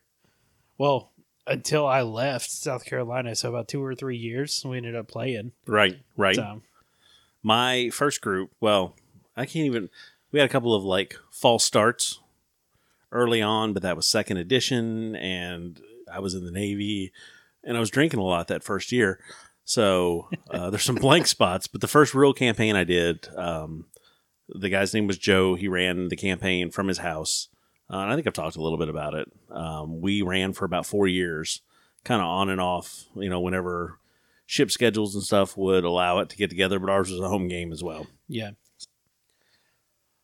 well, until I left South Carolina, so about two or three years, we ended up playing. Right, right. So. My first group, well, I can't even. We had a couple of like false starts early on, but that was second edition, and I was in the Navy, and I was drinking a lot that first year. So uh, there's some blank spots, but the first real campaign I did, um, the guy's name was Joe. He ran the campaign from his house. Uh, and I think I've talked a little bit about it. Um, we ran for about four years, kind of on and off, you know, whenever ship schedules and stuff would allow it to get together, but ours was a home game as well. Yeah.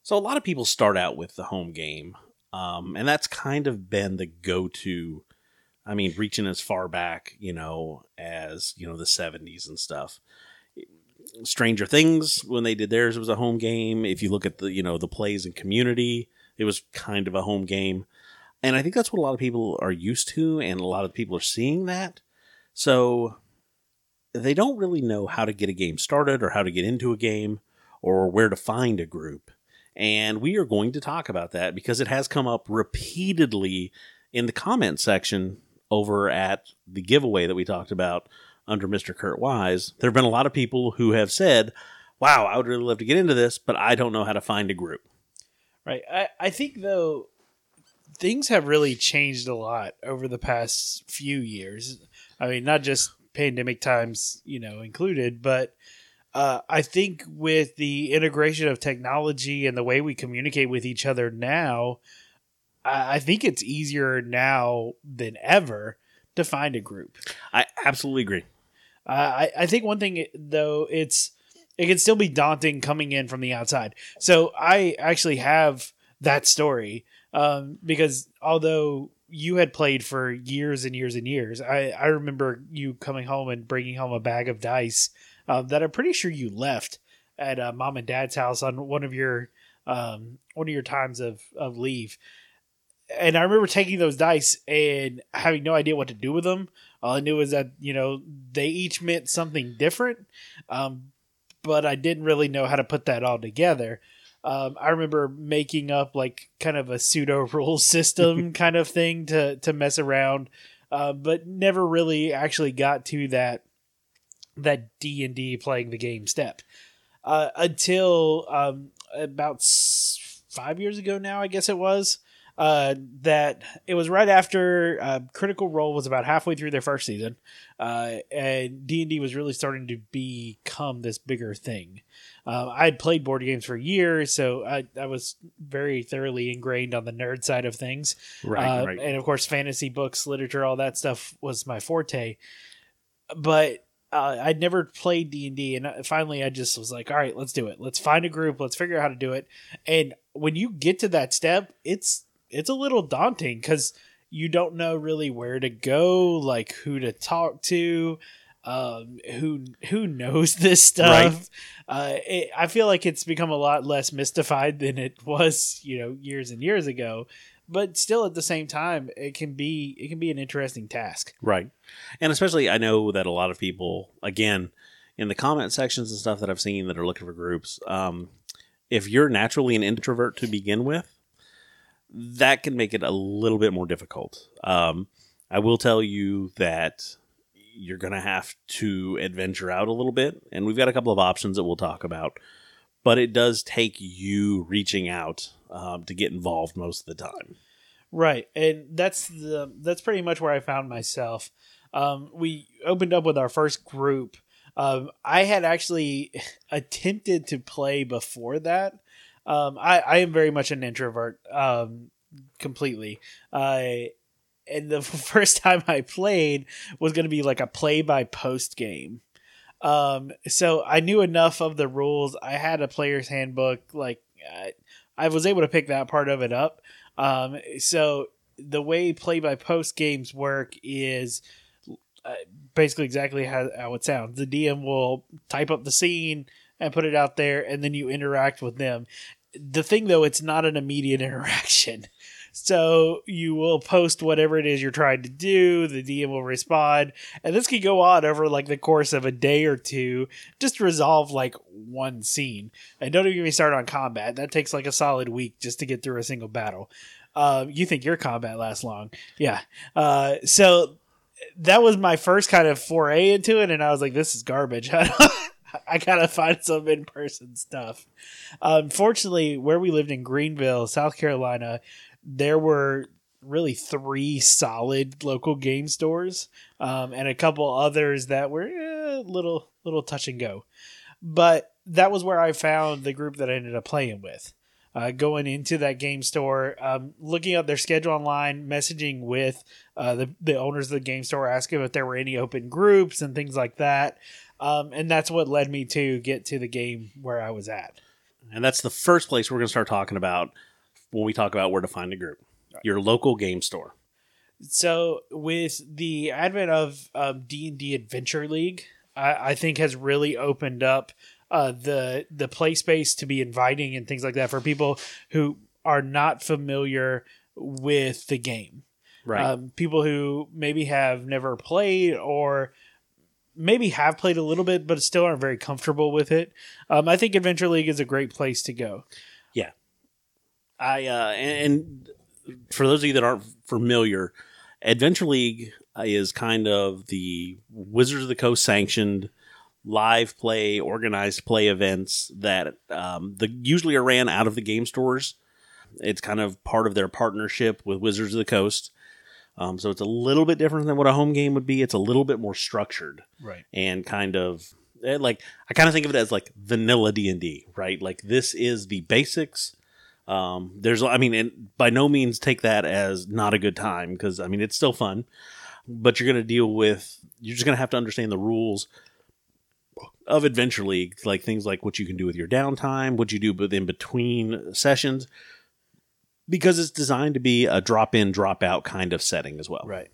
So a lot of people start out with the home game, um, and that's kind of been the go to. I mean, reaching as far back, you know, as, you know, the 70s and stuff. Stranger Things, when they did theirs, it was a home game. If you look at the, you know, the plays and community, it was kind of a home game. And I think that's what a lot of people are used to, and a lot of people are seeing that. So they don't really know how to get a game started or how to get into a game or where to find a group. And we are going to talk about that because it has come up repeatedly in the comment section over at the giveaway that we talked about under Mr. Kurt Wise. There have been a lot of people who have said, Wow, I would really love to get into this, but I don't know how to find a group. Right. I, I think though things have really changed a lot over the past few years. I mean, not just pandemic times, you know, included, but uh, I think with the integration of technology and the way we communicate with each other now, I, I think it's easier now than ever to find a group. I absolutely agree. I, I think one thing though it's it can still be daunting coming in from the outside. So I actually have that story um, because although you had played for years and years and years, I, I remember you coming home and bringing home a bag of dice uh, that I'm pretty sure you left at uh, mom and dad's house on one of your um, one of your times of, of leave. and I remember taking those dice and having no idea what to do with them. All I knew was that you know they each meant something different, um, but I didn't really know how to put that all together. Um, I remember making up like kind of a pseudo rule system kind of thing to to mess around, uh, but never really actually got to that that D and D playing the game step uh, until um, about s- five years ago now, I guess it was. Uh, that it was right after uh, Critical Role was about halfway through their first season, uh, and D and D was really starting to become this bigger thing. Uh, I had played board games for years, so I, I was very thoroughly ingrained on the nerd side of things. Right, Uh, right. And of course, fantasy books, literature, all that stuff was my forte. But uh, I'd never played D and D, and finally, I just was like, "All right, let's do it. Let's find a group. Let's figure out how to do it." And when you get to that step, it's it's a little daunting because you don't know really where to go, like who to talk to, um, who who knows this stuff. Uh, it, I feel like it's become a lot less mystified than it was, you know, years and years ago. But still, at the same time, it can be it can be an interesting task. Right. And especially, I know that a lot of people, again, in the comment sections and stuff that I've seen that are looking for groups, um, if you're naturally an introvert to begin with, that can make it a little bit more difficult. Um, I will tell you that you're going to have to adventure out a little bit. And we've got a couple of options that we'll talk about. But it does take you reaching out um, to get involved most of the time. Right, and that's the that's pretty much where I found myself. Um, we opened up with our first group. Um, I had actually attempted to play before that. Um, I, I am very much an introvert, um, completely. Uh, and the first time I played was going to be like a play by post game. Um, so I knew enough of the rules. I had a player's handbook. Like I, I was able to pick that part of it up. Um, so the way play by post games work is uh, basically exactly how, how it sounds. The DM will type up the scene and put it out there, and then you interact with them. The thing though, it's not an immediate interaction. So you will post whatever it is you're trying to do. The DM will respond, and this could go on over like the course of a day or two, just resolve like one scene. And don't even get me started on combat. That takes like a solid week just to get through a single battle. Uh, you think your combat lasts long? Yeah. Uh, so that was my first kind of foray into it, and I was like, "This is garbage." gotta find some in person stuff. Unfortunately, where we lived in Greenville, South Carolina, there were really three solid local game stores, um, and a couple others that were eh, little little touch and go. But that was where I found the group that I ended up playing with. Uh, going into that game store, um, looking up their schedule online, messaging with uh, the the owners of the game store, asking if there were any open groups and things like that. Um, and that's what led me to get to the game where I was at. And that's the first place we're going to start talking about when we talk about where to find a group. Your local game store. So with the advent of um, D and D Adventure League, I, I think has really opened up uh, the the play space to be inviting and things like that for people who are not familiar with the game. Right. Um, people who maybe have never played or maybe have played a little bit but still aren't very comfortable with it. Um, I think Adventure League is a great place to go. Yeah, I uh, and, and for those of you that aren't familiar, Adventure League is kind of the Wizards of the Coast sanctioned live play, organized play events that um, the usually are ran out of the game stores. It's kind of part of their partnership with Wizards of the Coast. Um, so it's a little bit different than what a home game would be. It's a little bit more structured Right. and kind of eh, like I kind of think of it as like vanilla D and D, right? Like this is the basics. Um, there's, I mean, and by no means take that as not a good time because I mean it's still fun, but you're going to deal with you're just going to have to understand the rules of Adventure League, like things like what you can do with your downtime, what you do but in between sessions, because it's designed to be a drop in, drop out kind of setting as well. Right.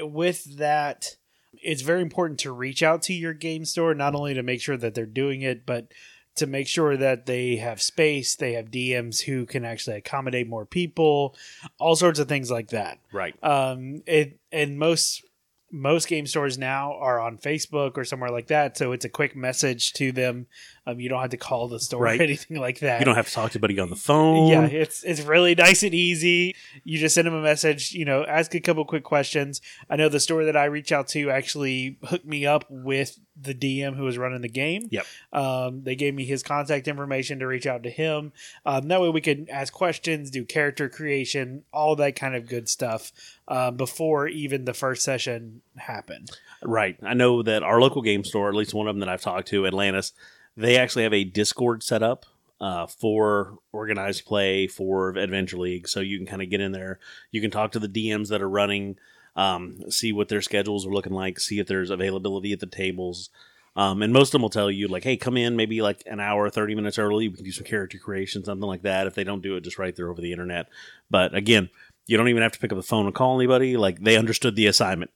With that, it's very important to reach out to your game store, not only to make sure that they're doing it, but to make sure that they have space, they have DMs who can actually accommodate more people, all sorts of things like that. Right. Um, it and most most game stores now are on Facebook or somewhere like that, so it's a quick message to them. Um, you don't have to call the store Right. or anything like that. You don't have to talk to anybody on the phone. Yeah, it's it's really nice and easy. You just send them a message, you know, ask a couple quick questions. I know the store that I reach out to actually hooked me up with the DM who was running the game. Yep. Um, they gave me his contact information to reach out to him. Um, that way we could ask questions, do character creation, all that kind of good stuff uh, before even the first session happened. Right. I know that our local game store, at least one of them that I've talked to, Atlantis, they actually have a Discord set up uh, for organized play for Adventure League. So you can kind of get in there. You can talk to the DMs that are running, um, see what their schedules are looking like, see if there's availability at the tables. Um, and most of them will tell you, like, hey, come in maybe like an hour, 30 minutes early. We can do some character creation, something like that. If they don't do it, just right there over the internet. But again, you don't even have to pick up the phone and call anybody. Like, they understood the assignment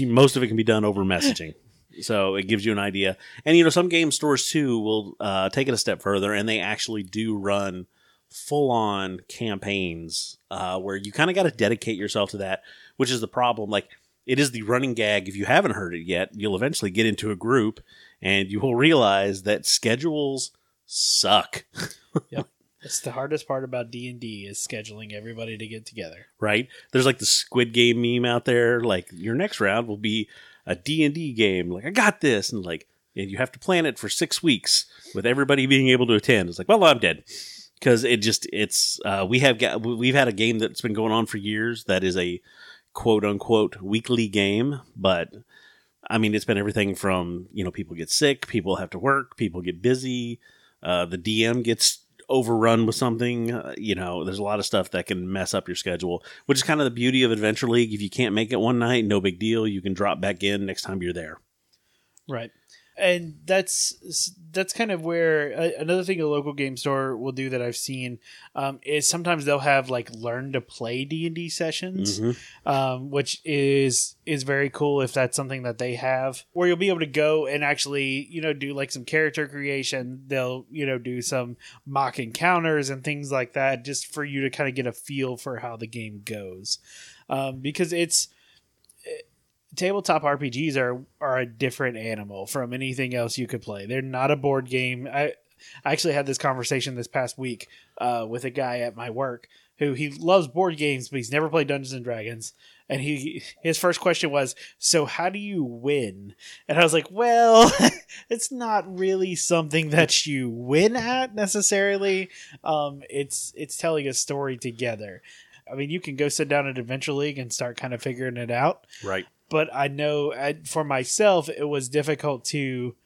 most of it can be done over messaging. So it gives you an idea. And you know, some game stores too will uh, take it a step further, and they actually do run full on campaigns uh, where you kind of got to dedicate yourself to that, which is the problem. Like it is the running gag. If you haven't heard it yet, you'll eventually get into a group, and you will realize that schedules suck. Yeah. It's the hardest part about D and D is scheduling everybody to get together. right? There's like the Squid Game meme out there. Like your next round will be a D and D game. Like I got this, and like and you have to plan it for six weeks with everybody being able to attend. It's like, well, I'm dead because it just it's uh, we have got we've had a game that's been going on for years that is a quote unquote weekly game, but I mean it's been everything from you know people get sick, people have to work, people get busy, uh, the DM gets overrun with something. Uh, you know, there's a lot of stuff that can mess up your schedule, which is kind of the beauty of Adventure League. If you can't make it one night, no big deal. You can drop back in next time you're there. Right. And that's that's kind of where uh, another thing a local game store will do that I've seen um, is sometimes they'll have like learn to play D and D sessions, Mhm. um, which is is very cool if that's something that they have, where you'll be able to go and actually you know do like some character creation. They'll you know do some mock encounters and things like that, just for you to kind of get a feel for how the game goes, um, because it's tabletop RPGs are are a different animal from anything else you could play. They're not a board game. I I actually had this conversation this past week uh, with a guy at my work who he loves board games, but he's never played Dungeons and Dragons. And he his first question was, "So how do you win?" And I was like, "Well, it's not really something that you win at necessarily. Um, it's it's telling a story together." I mean, you can go sit down at Adventure League and start kind of figuring it out Right. But I know I, for myself it was difficult to.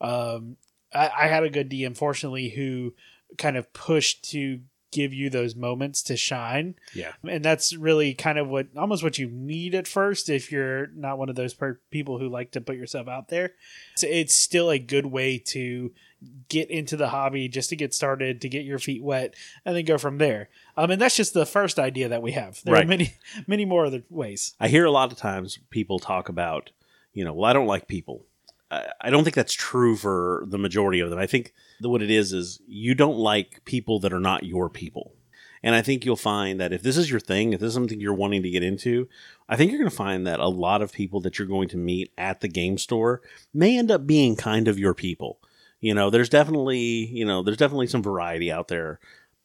Um, I, I had a good DM, fortunately, who kind of pushed to give you those moments to shine, Yeah. and that's really kind of what almost what you need at first if you're not one of those per- people who like to put yourself out there. So it's still a good way to get into the hobby, just to get started, to get your feet wet, and then go from there. Um, and that's just the first idea that we have. There are many, many more other ways. I hear a lot of times people talk about, you know, well, I don't like people. I, I don't think that's true for the majority of them. I think that what it is is you don't like people that are not your people. And I think you'll find that if this is your thing, if this is something you're wanting to get into, I think you're going to find that a lot of people that you're going to meet at the game store may end up being kind of your people. You know, there's definitely, you know, there's definitely some variety out there,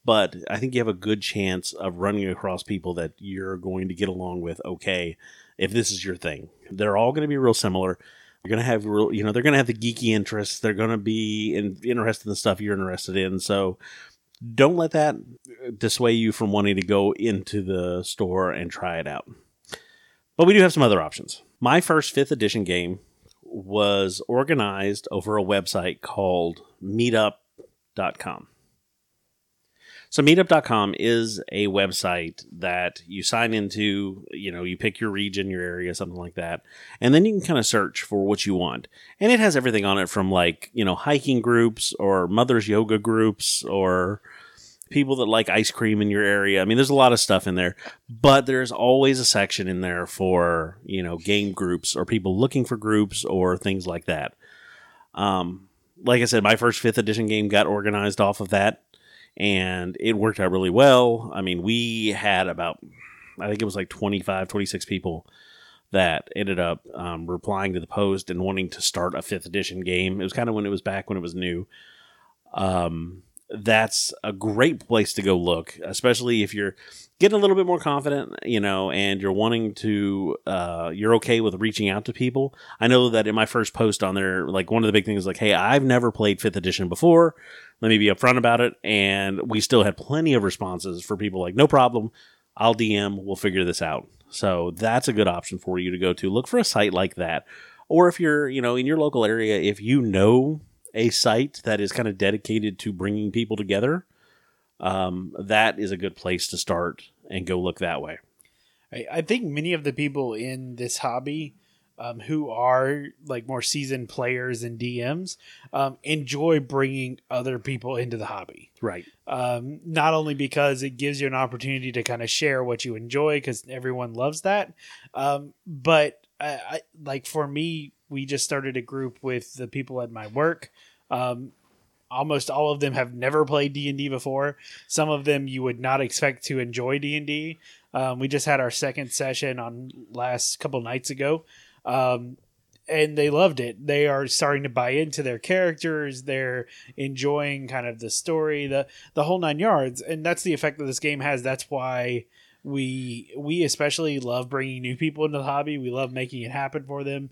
but I think you have a good chance of running across people that you're going to get along with okay if this is your thing. They're all going to be real similar. You're going to have real, you know, they're going to have the geeky interests. They're going to be in, interested in the stuff you're interested in. So don't let that dissuade you from wanting to go into the store and try it out. But we do have some other options. My first fifth edition game was organized over a website called meetup.com. So meetup.com is a website that you sign into, you know, you pick your region, your area, something like that. And then you can kind of search for what you want. And it has everything on it from like, you know, hiking groups or mother's yoga groups or people that like ice cream in your area. I mean, there's a lot of stuff in there, but there's always a section in there for, you know, game groups or people looking for groups or things like that. Um, like I said, my first fifth edition game got organized off of that, and it worked out really well. I mean, we had about, I think it was like 25, 26 people that ended up um, replying to the post and wanting to start a fifth edition game. It was kind of when it was back when it was new. Um, that's a great place to go look, especially if you're getting a little bit more confident, you know, and you're wanting to, uh, you're okay with reaching out to people. I know that in my first post on there, like one of the big things like, hey, I've never played fifth edition before. Let me be upfront about it. And we still had plenty of responses for people like, no problem. I'll DM. We'll figure this out. So that's a good option for you to go to. Look for a site like that. Or if you're, you know, in your local area, if you know a site that is kind of dedicated to bringing people together, um, that is a good place to start and go look that way. I, I think many of the people in this hobby um, who are like more seasoned players and DMs um, enjoy bringing other people into the hobby. Right. Um, not only because it gives you an opportunity to kind of share what you enjoy, because everyone loves that, um, but I, I, like for me, we just started a group with the people at my work. Um, almost all of them have never played d&d before. Some of them you would not expect to enjoy d&d um, we just had our second session on last couple nights ago. Um, and they loved it. They are starting to buy into their characters. They're enjoying kind of the story the the whole nine yards. And that's the effect that this game has. That's why we we especially love bringing new people into the hobby. We love making it happen for them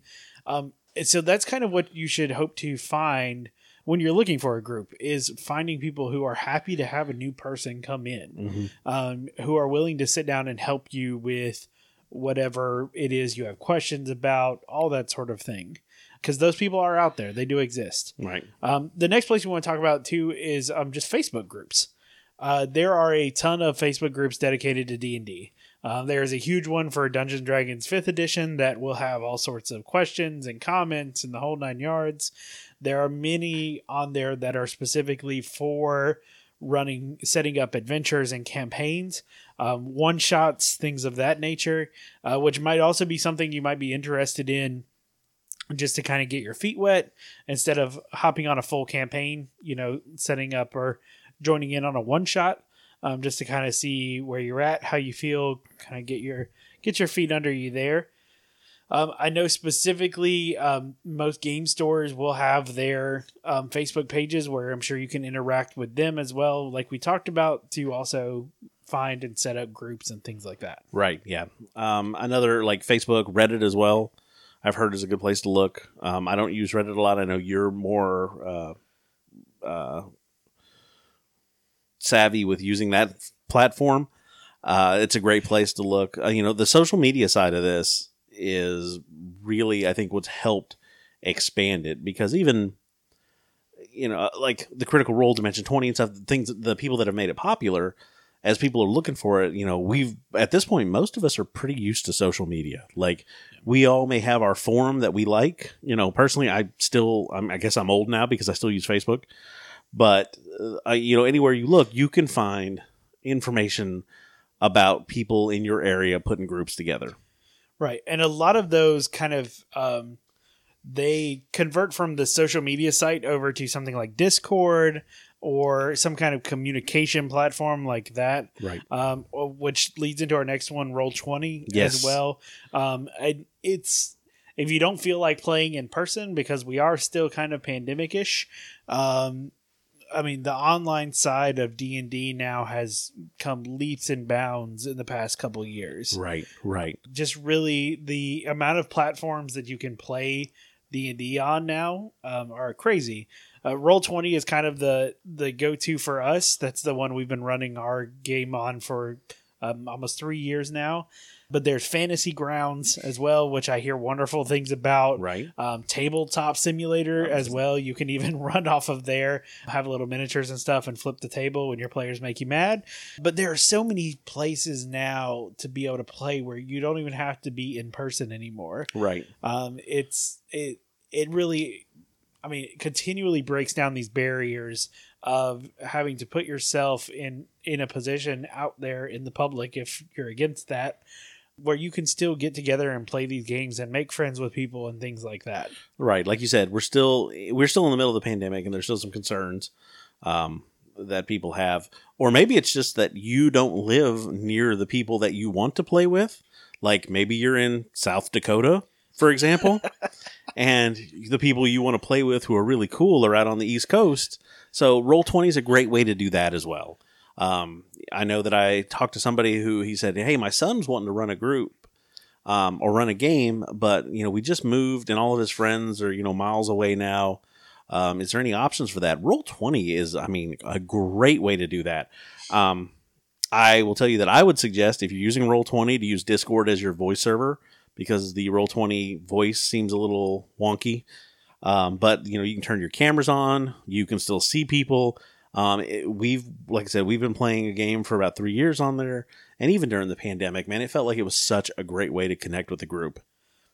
um, and so that's kind of what you should hope to find when you're looking for a group is finding people who are happy to have a new person come in Mm-hmm. um, who are willing to sit down and help you with whatever it is you have questions about all that sort of thing because those people are out there they do exist Right. um, the next place we want to talk about too is um, just Facebook groups. Uh, there are a ton of Facebook groups dedicated to D and D. Uh, There's a huge one for Dungeons Dragons Fifth Edition that will have all sorts of questions and comments and the whole nine yards. There are many on there that are specifically for running, setting up adventures and campaigns, um, one shots, things of that nature, uh, which might also be something you might be interested in just to kind of get your feet wet instead of hopping on a full campaign, you know, setting up or joining in on a one shot, um, just to kind of see where you're at, how you feel, kind of get your get your feet under you there. Um, I know specifically um, most game stores will have their um, Facebook pages where I'm sure you can interact with them as well, like we talked about, to also find and set up groups and things like that. Right. Yeah. Um, another like Facebook, Reddit as well. I've heard is a good place to look. Um, I don't use Reddit a lot. I know you're more uh, uh, savvy with using that platform. Uh, it's a great place to look. Uh, you know, the social media side of this is really, I think, what's helped expand it because even you know, like the Critical Role Dimension Twenty and stuff, things, the people that have made it popular as people are looking for it, you know, we've at this point most of us are pretty used to social media. Like we all may have our forum that we like. You know, personally, I still, I'm, I guess I'm old now because I still use Facebook. But uh, you know, anywhere you look, you can find information about people in your area putting groups together. Right. And a lot of those kind of um, they convert from the social media site over to something like Discord or some kind of communication platform like that. Right. Um, which leads into our next one, Roll Twenty, Yes. as well. Um, and it's if you don't feel like playing in person because we are still kind of pandemic-ish. Um, I mean, the online side of D and D now has come leaps and bounds in the past couple years Right. Right. just really the amount of platforms that you can play D and D on now um, are crazy. Uh, Roll twenty is kind of the the go to for us. That's the one we've been running our game on for um, almost three years now. But there's Fantasy Grounds as well, which I hear wonderful things about. Right. Um, tabletop simulator as well. You can even run off of there, have little miniatures and stuff, and flip the table when your players make you mad. But there are so many places now to be able to play where you don't even have to be in person anymore. Right. Um, it's it it really, I mean, it continually breaks down these barriers of having to put yourself in in a position out there in the public if you're against that where you can still get together and play these games and make friends with people and things like that. Right, like you said, we're still we're still in the middle of the pandemic, and there's still some concerns um, that people have, or maybe it's just that you don't live near the people that you want to play with. Like maybe you're in South Dakota, for example, and the people you want to play with who are really cool are out on the East Coast. So Roll Twenty is a great way to do that as well. Um, I know that I talked to somebody who he said, "Hey, my son's wanting to run a group um, or run a game, but you know we just moved and all of his friends are you know miles away now. Um, is there any options for that? Roll Twenty is, I mean, a great way to do that. Um, I will tell you that I would suggest if you're using Roll Twenty to use Discord as your voice server because the Roll Twenty voice seems a little wonky. Um, but you know you can turn your cameras on, you can still see people. Um, it, we've, like I said, we've been playing a game for about three years on there, and even during the pandemic, man, it felt like it was such a great way to connect with the group.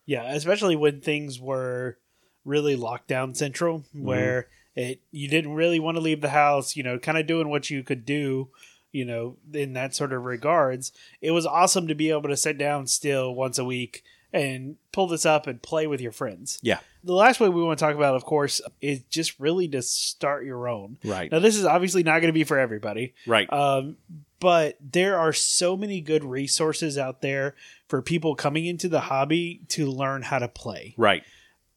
Yeah, especially when things were really lockdown central, Mm-hmm. where it you didn't really want to leave the house. You know, kind of doing what you could do. You know, in that sort of regards, it was awesome to be able to sit down still once a week and pull this up and play with your friends. Yeah, The last way we want to talk about, of course, is just really to start your own. right, Now, this is obviously not going to be for everybody. right, Um, but there are so many good resources out there for people coming into the hobby to learn how to play. right.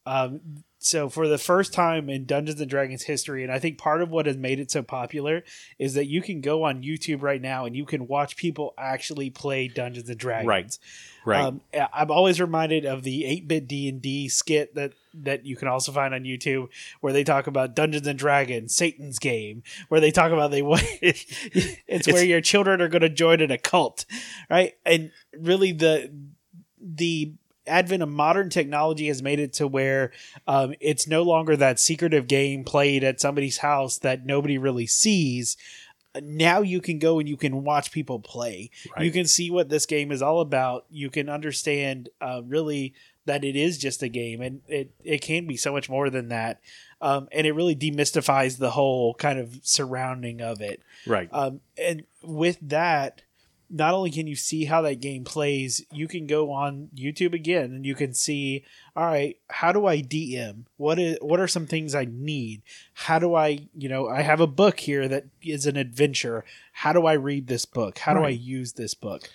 Um, so for the first time in Dungeons and Dragons history, and I think part of what has made it so popular is that you can go on YouTube right now and you can watch people actually play Dungeons and Dragons. Right. Right. Um, I'm always reminded of the 8-bit D&D skit that that you can also find on YouTube where they talk about Dungeons and Dragons, Satan's game, where they talk about they it's, where your children are going to join an occult, right? And really the the advent of modern technology has made it to where um, it's no longer that secretive game played at somebody's house that nobody really sees now you can go and you can watch people play. Right. You can see what this game is all about. You can understand uh, really that it is just a game, and it it can be so much more than that. Um, and it really demystifies the whole kind of surrounding of it. right. Um, and with that, not only can you see how that game plays, you can go on YouTube again and you can see, all right, how do I DM? What is what are some things I need? How do I, you know, I have a book here that is an adventure. How do I read this book? How do I use this book?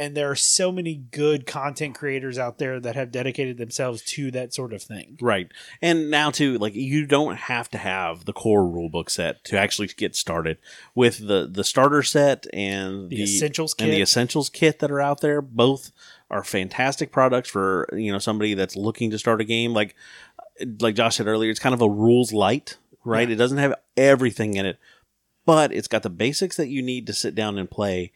And there are so many good content creators out there that have dedicated themselves to that sort of thing. Right. And now too, like you don't have to have the core rulebook set to actually get started. With the the starter set and The essentials and the essentials kit that are out there, both are fantastic products for, you know, somebody that's looking to start a game. Like like Josh said earlier, it's kind of a rules light, right? Yeah. It doesn't have everything in it, but it's got the basics that you need to sit down and play.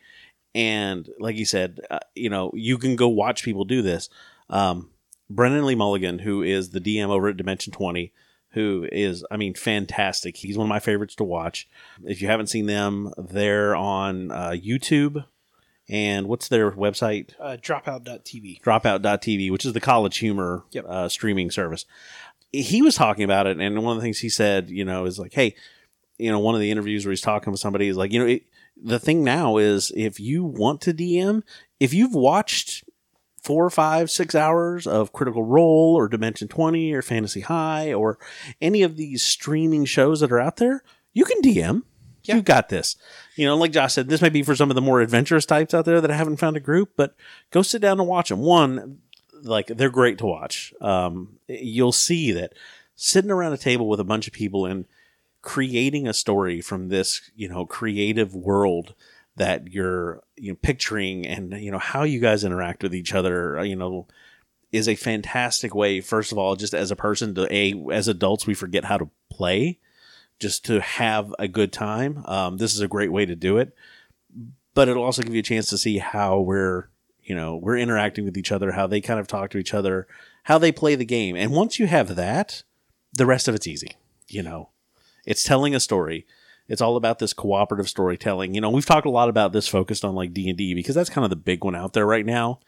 And like you said, uh, you know, you can go watch people do this. Um, Brennan Lee Mulligan, who is the DM over at Dimension 20, who is, I mean, fantastic. He's one of my favorites to watch. If you haven't seen them, they're on uh, YouTube. And what's their website? Uh, dropout.tv. dropout.tv, which is the college humor Yep. uh, streaming service. He was talking about it, and one of the things he said, you know, is like, hey, you know, one of the interviews where he's talking with somebody is like, you know, it, the thing now is if you want to DM, if you've watched four, five, six hours of Critical Role or Dimension 20 or Fantasy High or any of these streaming shows that are out there, you can DM. Yeah. You got this. You know, like Josh said, this may be for some of the more adventurous types out there that haven't found a group, but go sit down and watch them. One, like they're great to watch. Um, you'll see that sitting around a table with a bunch of people and creating a story from this, you know, creative world that you're you know picturing and you know how you guys interact with each other, you know, is a fantastic way. First of all, just as a person to a as adults we forget how to play, just to have a good time. Um, this is a great way to do it, but it'll also give you a chance to see how we're you know we're interacting with each other, how they kind of talk to each other, how they play the game, and once you have that, the rest of it's easy. You know, it's telling a story. It's all about this cooperative storytelling. You know, we've talked a lot about this focused on like D and D because that's kind of the big one out there right now.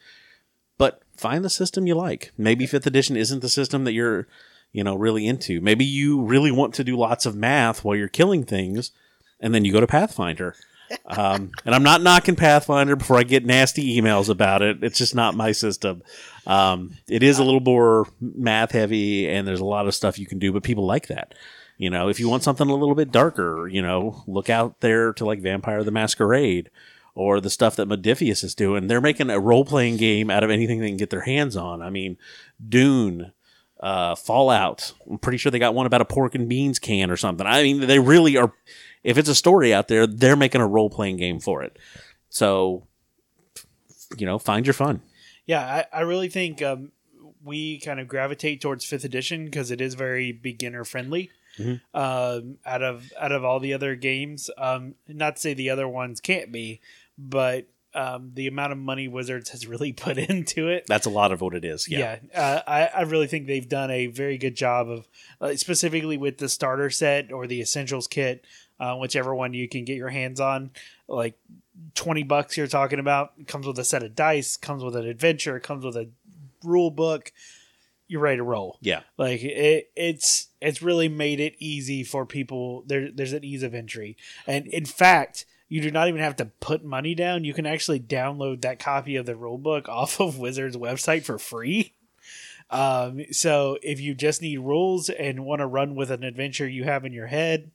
But find the system you like. Maybe fifth edition isn't the system that you're, you know, really into. Maybe you really want to do lots of math while you're killing things, and then you go to Pathfinder. Um, and I'm not knocking Pathfinder before I get nasty emails about it. It's just not my system. Um, it is a little more math heavy, and there's a lot of stuff you can do, but people like that. You know, if you want something a little bit darker, you know, look out there to like Vampire the Masquerade or the stuff that Modiphius is doing. They're making a role playing game out of anything they can get their hands on. I mean, Dune, uh, Fallout. I'm pretty sure they got one about a pork and beans can or something. I mean, they really are. If it's a story out there, they're making a role playing game for it. So, you know, find your fun. Yeah, I, I really think um, we kind of gravitate towards fifth edition because it is very beginner friendly. Mhm. Um, out of out of all the other games, um, not to say the other ones can't be, but um, the amount of money Wizards has really put into it. That's a lot of what it is. Yeah. Yeah, uh, I, I really think they've done a very good job of, uh, specifically with the starter set or the essentials kit, uh, whichever one you can get your hands on. Like twenty bucks you're talking about comes with a set of dice, comes with an adventure, comes with a rule book. You're ready to roll. Yeah. Like it, it's it's really made it easy for people. There, there's an ease of entry, and in fact, you do not even have to put money down. You can actually download that copy of the rulebook off of Wizards website for free. Um, so if you just need rules and want to run with an adventure you have in your head,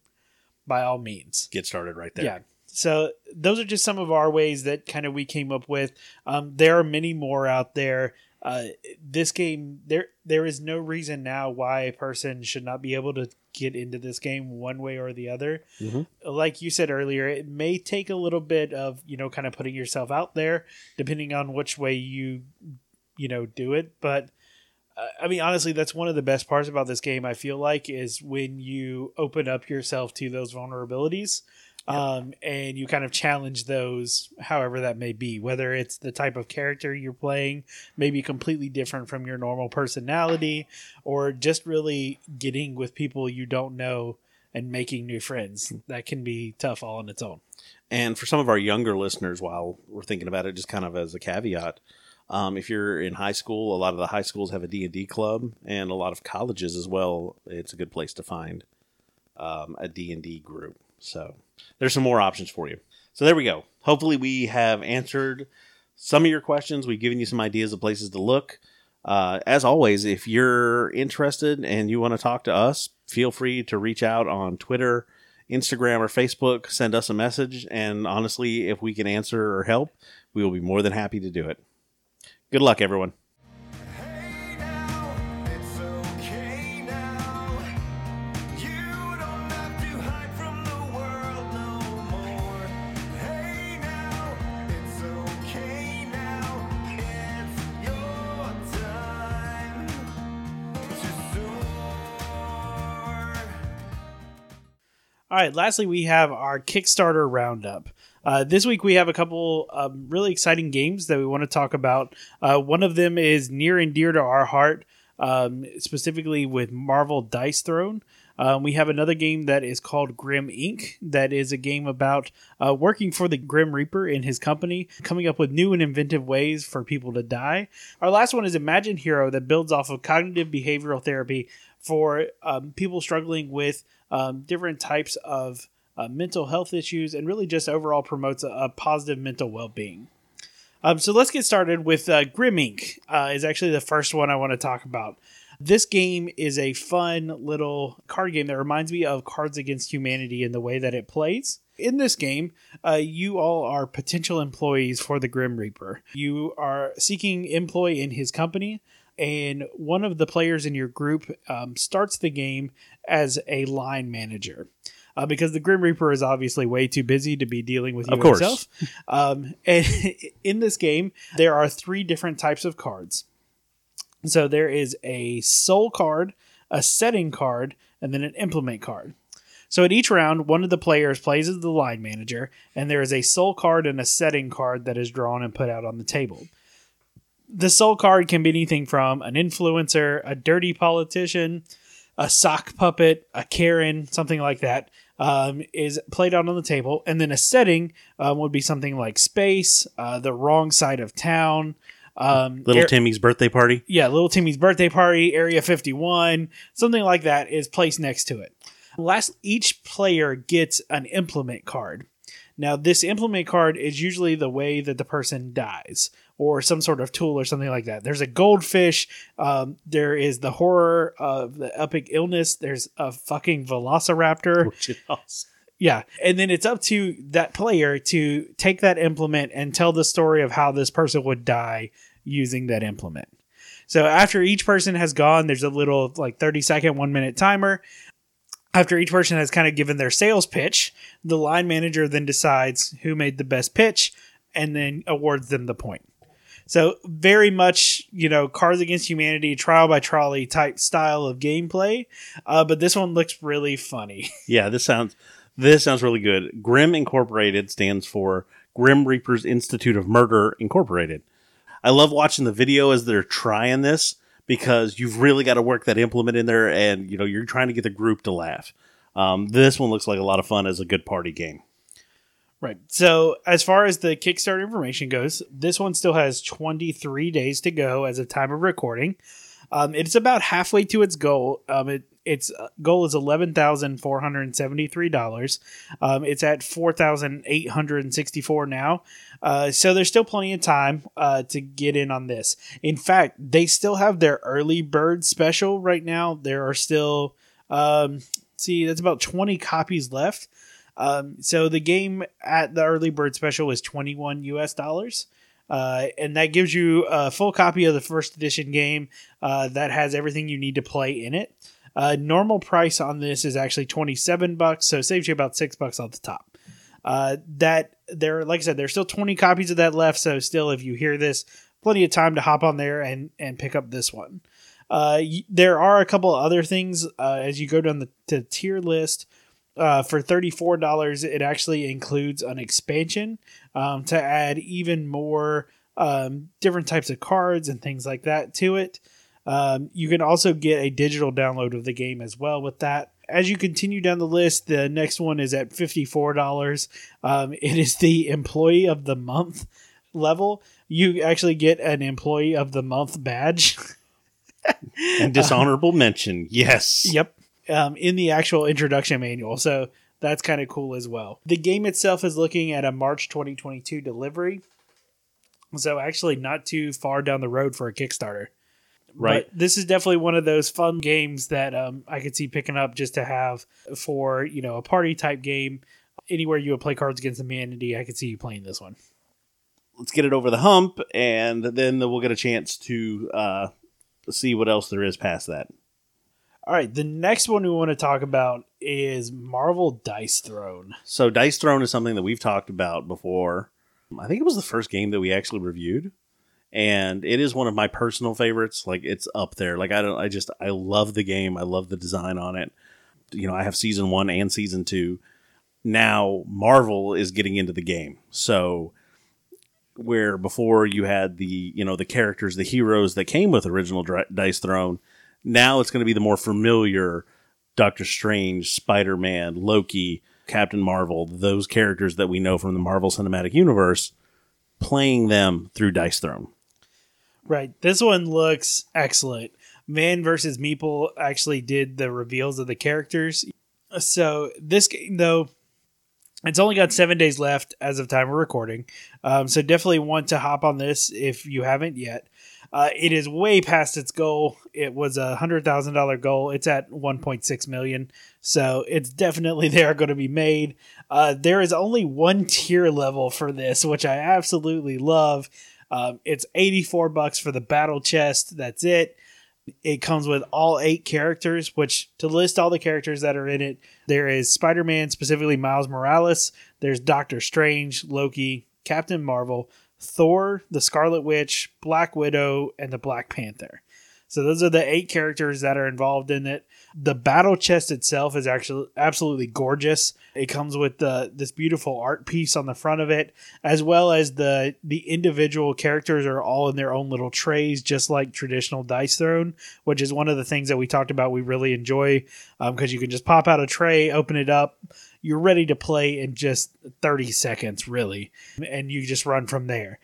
by all means. Get started right there. Yeah. So those are just some of our ways that kind of we came up with. Um, there are many more out there. Uh, this game, there there is no reason now why a person should not be able to get into this game one way or the other. Mhm. Like you said earlier, it may take a little bit of you know kind of putting yourself out there, depending on which way you you know do it. But uh, I mean, honestly, that's one of the best parts about this game. I feel like is when you open up yourself to those vulnerabilities um, and you kind of challenge those, however that may be. Whether it's the type of character you're playing, maybe completely different from your normal personality, or just really getting with people you don't know and making new friends. That can be tough all on its own. And for some of our younger listeners, while we're thinking about it, just kind of as a caveat, um, if you're in high school, a lot of the high schools have a D&D club, and a lot of colleges as well. It's a good place to find um, a D&D group. So there's some more options for you. So there we go. Hopefully we have answered some of your questions. We've given you some ideas of places to look. Uh, as always, if you're interested and you want to talk to us, feel free to reach out on Twitter, Instagram, or Facebook. Send us a message. And honestly, if we can answer or help, we will be more than happy to do it. Good luck, everyone. All right. Lastly, we have our Kickstarter roundup. Uh, this week we have a couple um, really exciting games that we want to talk about. Uh, one of them is near and dear to our heart, um, specifically with Marvel Dice Throne. Um, we have another game that is called Grim Inc. That is a game about uh, working for the Grim Reaper in his company, coming up with new and inventive ways for people to die. Our last one is Imaginhero that builds off of cognitive behavioral therapy for um, people struggling with um, different types of uh, mental health issues and really just overall promotes a, a positive mental well-being. Um, so let's get started with uh, Grim Inc. Uh, is actually the first one I want to talk about. This game is a fun little card game that reminds me of Cards Against Humanity in the way that it plays. In this game, uh, you all are potential employees for the Grim Reaper. You are seeking employ in his company, and one of the players in your group um, starts the game as a line manager. Uh, because the Grim Reaper is obviously way too busy to be dealing with you Of course. himself. Um, and in this game, there are three different types of cards. So there is a soul card, a setting card, and then an implement card. So at each round, one of the players plays as the line manager, and there is a soul card and a setting card that is drawn and put out on the table. The soul card can be anything from an influencer, a dirty politician, a sock puppet, a Karen, something like that, um, is played out on the table. And then a setting um, would be something like space, uh, the wrong side of town, um, Little air- Timmy's birthday party. yeah, Little Timmy's birthday party, Area 51, something like that is placed next to it. Last, each player gets an implement card. Now, this implement card is usually the way that the person dies, or some sort of tool or something like that. There's a goldfish. Um, there is the horror of the epic illness. There's a fucking velociraptor. Which is awesome. Yeah. And then it's up to that player to take that implement and tell the story of how this person would die using that implement. So after each person has gone, there's a little like 30 second, one minute timer. After each person has kind of given their sales pitch, the line manager then decides who made the best pitch and then awards them the point. So very much, you know, Cards Against Humanity, trial by trolley type style of gameplay, uh, but this one looks really funny. Yeah, this sounds this sounds really good. Grim Incorporated stands for Grim Reapers Institute of Murder Incorporated. I love watching the video as they're trying this because you've really got to work that implement in there, and you know you're trying to get the group to laugh. Um, this one looks like a lot of fun as a good party game. Right. So, as far as the Kickstarter information goes, this one still has 23 days to go as of time of recording. Um, it's about halfway to its goal. Um, it, its uh, goal is eleven thousand four hundred seventy-three dollars. Um, it's at four thousand eight hundred sixty-four now. Uh, so there's still plenty of time uh, to get in on this. In fact, they still have their early bird special right now. There are still, um, see, that's about 20 copies left. Um, so the game at the early bird special is 21 US dollars. Uh, and that gives you a full copy of the first edition game uh, that has everything you need to play in it. Uh, normal price on this is actually 27 bucks, so saves you about six bucks off the top. Uh, that there, like I said, there's still 20 copies of that left, so still, if you hear this, plenty of time to hop on there and and pick up this one. Uh, y- there are a couple other things uh, as you go down the, the tier list. Uh, for thirty-four dollars, it actually includes an expansion um, to add even more um, different types of cards and things like that to it. Um, you can also get a digital download of the game as well with that. As you continue down the list, the next one is at fifty-four dollars. Um, it is the employee of the month level. You actually get an employee of the month badge. And dishonorable mention, yes. Yep. Um, in the actual introduction manual. So that's kind of cool as well. The game itself is looking at a March 2022 delivery. So actually not too far down the road for a Kickstarter. Right. But this is definitely one of those fun games that um, I could see picking up just to have for, you know, a party type game. Anywhere you would play Cards Against Humanity, I could see you playing this one. Let's get it over the hump, and then we'll get a chance to uh, see what else there is past that. All right, the next one we want to talk about is Marvel Dice Throne. So Dice Throne is something that we've talked about before. I think it was the first game that we actually reviewed. And it is one of my personal favorites. Like it's up there. Like I don't I just I love the game. I love the design on it. You know, I have season 1 and season 2. Now Marvel is getting into the game. So where before you had the, you know, the characters, the heroes that came with original Dice Throne, now it's going to be the more familiar Doctor Strange, Spider Man, Loki, Captain Marvel, those characters that we know from the Marvel Cinematic Universe, playing them through Dice Throne. Right. This one looks excellent. Man versus Meeple actually did the reveals of the characters. So this game, though, it's only got seven days left as of time of recording. Um, so definitely want to hop on this if you haven't yet. Uh, it is way past its goal. It was a hundred thousand dollar goal. It's at one point six million, so it's definitely there going to be made. Uh, there is only one tier level for this, which I absolutely love. Um, it's eighty four bucks for the battle chest. That's it. It comes with all eight characters, which to list all the characters that are in it, there is Spider Man, specifically Miles Morales. There's Doctor Strange, Loki, Captain Marvel, Thor, the Scarlet Witch, Black Widow, and the Black Panther. So those are the eight characters that are involved in it. The battle chest itself is actually absolutely gorgeous. It comes with the this beautiful art piece on the front of it, as well as the the individual characters are all in their own little trays, just like traditional Dice Throne, which is one of the things that we talked about. We really enjoy um, because you can just pop out a tray, open it up, you're ready to play in just 30 seconds, really, and you just run from there.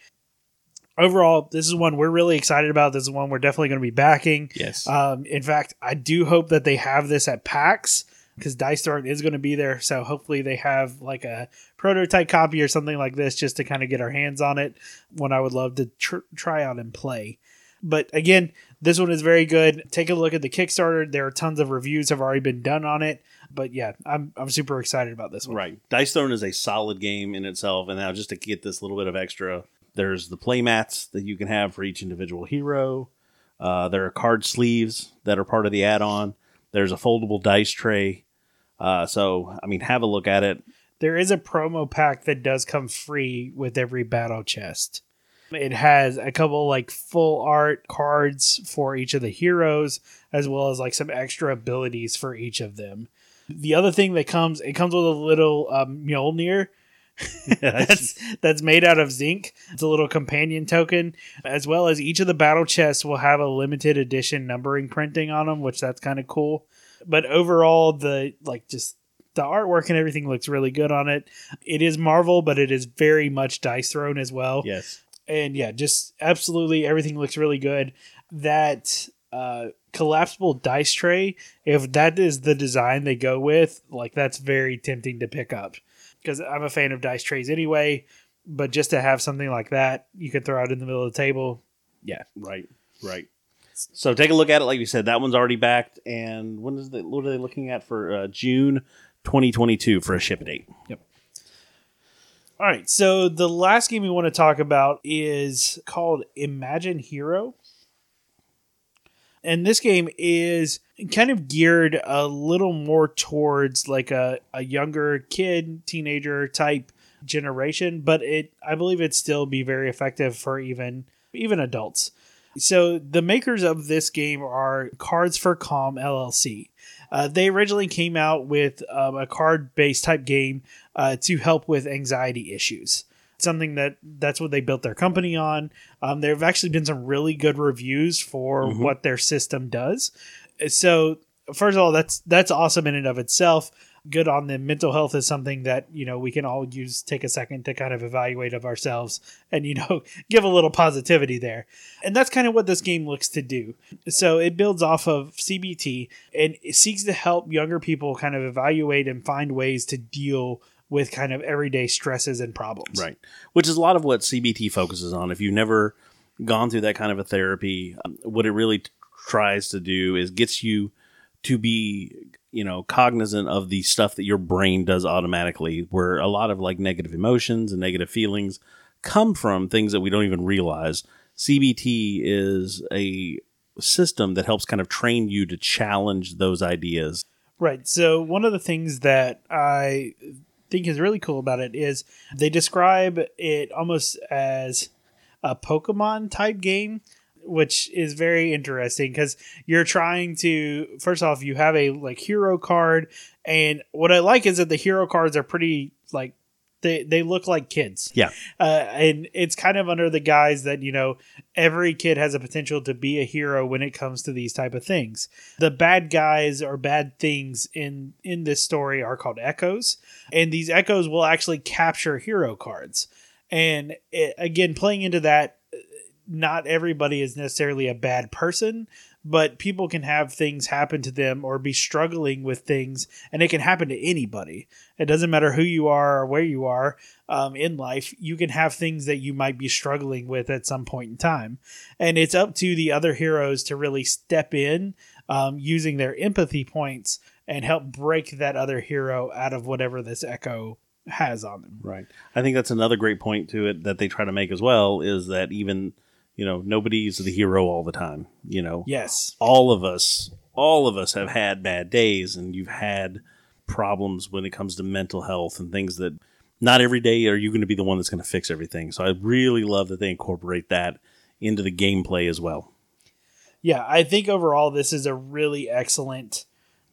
Overall, this is one we're really excited about. This is one we're definitely going to be backing. Yes. Um, in fact, I do hope that they have this at PAX because Dice Throne is going to be there. So hopefully they have like a prototype copy or something like this just to kind of get our hands on it. One I would love to tr- try out and play. But again, this one is very good. Take a look at the Kickstarter. There are tons of reviews have already been done on it. But yeah, I'm I'm super excited about this one. Right. Dice Throne is a solid game in itself. And now, just to get this little bit of extra, there's the play mats that you can have for each individual hero. Uh, there are card sleeves that are part of the add on. There's a foldable dice tray. Uh, so, I mean, have a look at it. There is a promo pack that does come free with every battle chest. It has a couple like full art cards for each of the heroes, as well as like some extra abilities for each of them. The other thing that comes, it comes with a little um, Mjolnir that's that's made out of zinc. It's a little companion token, as well as each of the battle chests will have a limited edition numbering printing on them, which that's kind of cool. But overall, the like just the artwork and everything looks really good on it. It is Marvel, but it is very much Dice Throne as well yes. And yeah, just absolutely everything looks really good. That uh, collapsible dice tray, if that is the design they go with, like that's very tempting to pick up because I'm a fan of dice trays anyway. But just to have something like that, you could throw out in the middle of the table. Yeah, Right. Right. So take a look at it. Like you said, that one's already backed. And when is the, what are they looking at for uh, June 2022 for a ship date? All right, so the last game we want to talk about is called Imaginhero. And this game is kind of geared a little more towards like a, a younger kid, teenager type generation, but it I believe it'd still be very effective for even even adults. So the makers of this game are Cards for Calm LLC. Uh, they originally came out with um, a card-based type game uh, to help with anxiety issues. Something that that's what they built their company on. Um, there have actually been some really good reviews for what their system does. So first of all, that's that's awesome in and of itself. Good on them. Mental health is something that you know we can all use. Take a second to kind of evaluate of ourselves and you know give a little positivity there. And that's kind of what this game looks to do. So it builds off of CBT and it seeks to help younger people kind of evaluate and find ways to deal with kind of everyday stresses and problems. Right. Which is a lot of what CBT focuses on. If you've never gone through that kind of a therapy, um, what it really t- tries to do is gets you to be, you know, cognizant of the stuff that your brain does automatically, where a lot of like negative emotions and negative feelings come from things that we don't even realize. CBT is a system that helps kind of train you to challenge those ideas. Right. So one of the things that I think is really cool about it is they describe it almost as a Pokemon type game, which is very interesting because you're trying to first off you have a like hero card, and what I like is that the hero cards are pretty like they they look like kids. Yeah. Uh, and it's kind of under the guise that you know every kid has a potential to be a hero when it comes to these type of things. The bad guys or bad things in in this story are called echoes, and these echoes will actually capture hero cards. And it, again, playing into that, not everybody is necessarily a bad person, but people can have things happen to them or be struggling with things, and it can happen to anybody. It doesn't matter who you are or where you are um, in life, you can have things that you might be struggling with at some point in time. And it's up to the other heroes to really step in um, using their empathy points and help break that other hero out of whatever this echo has on them. Right. I think that's another great point to it that they try to make as well is that even, you know, nobody's the hero all the time. You know, Yes. all of us, all of us have had bad days and you've had problems when it comes to mental health and things that not every day are you going to be the one that's going to fix everything. So I really love that they incorporate that into the gameplay as well. yeah, I think overall this is a really excellent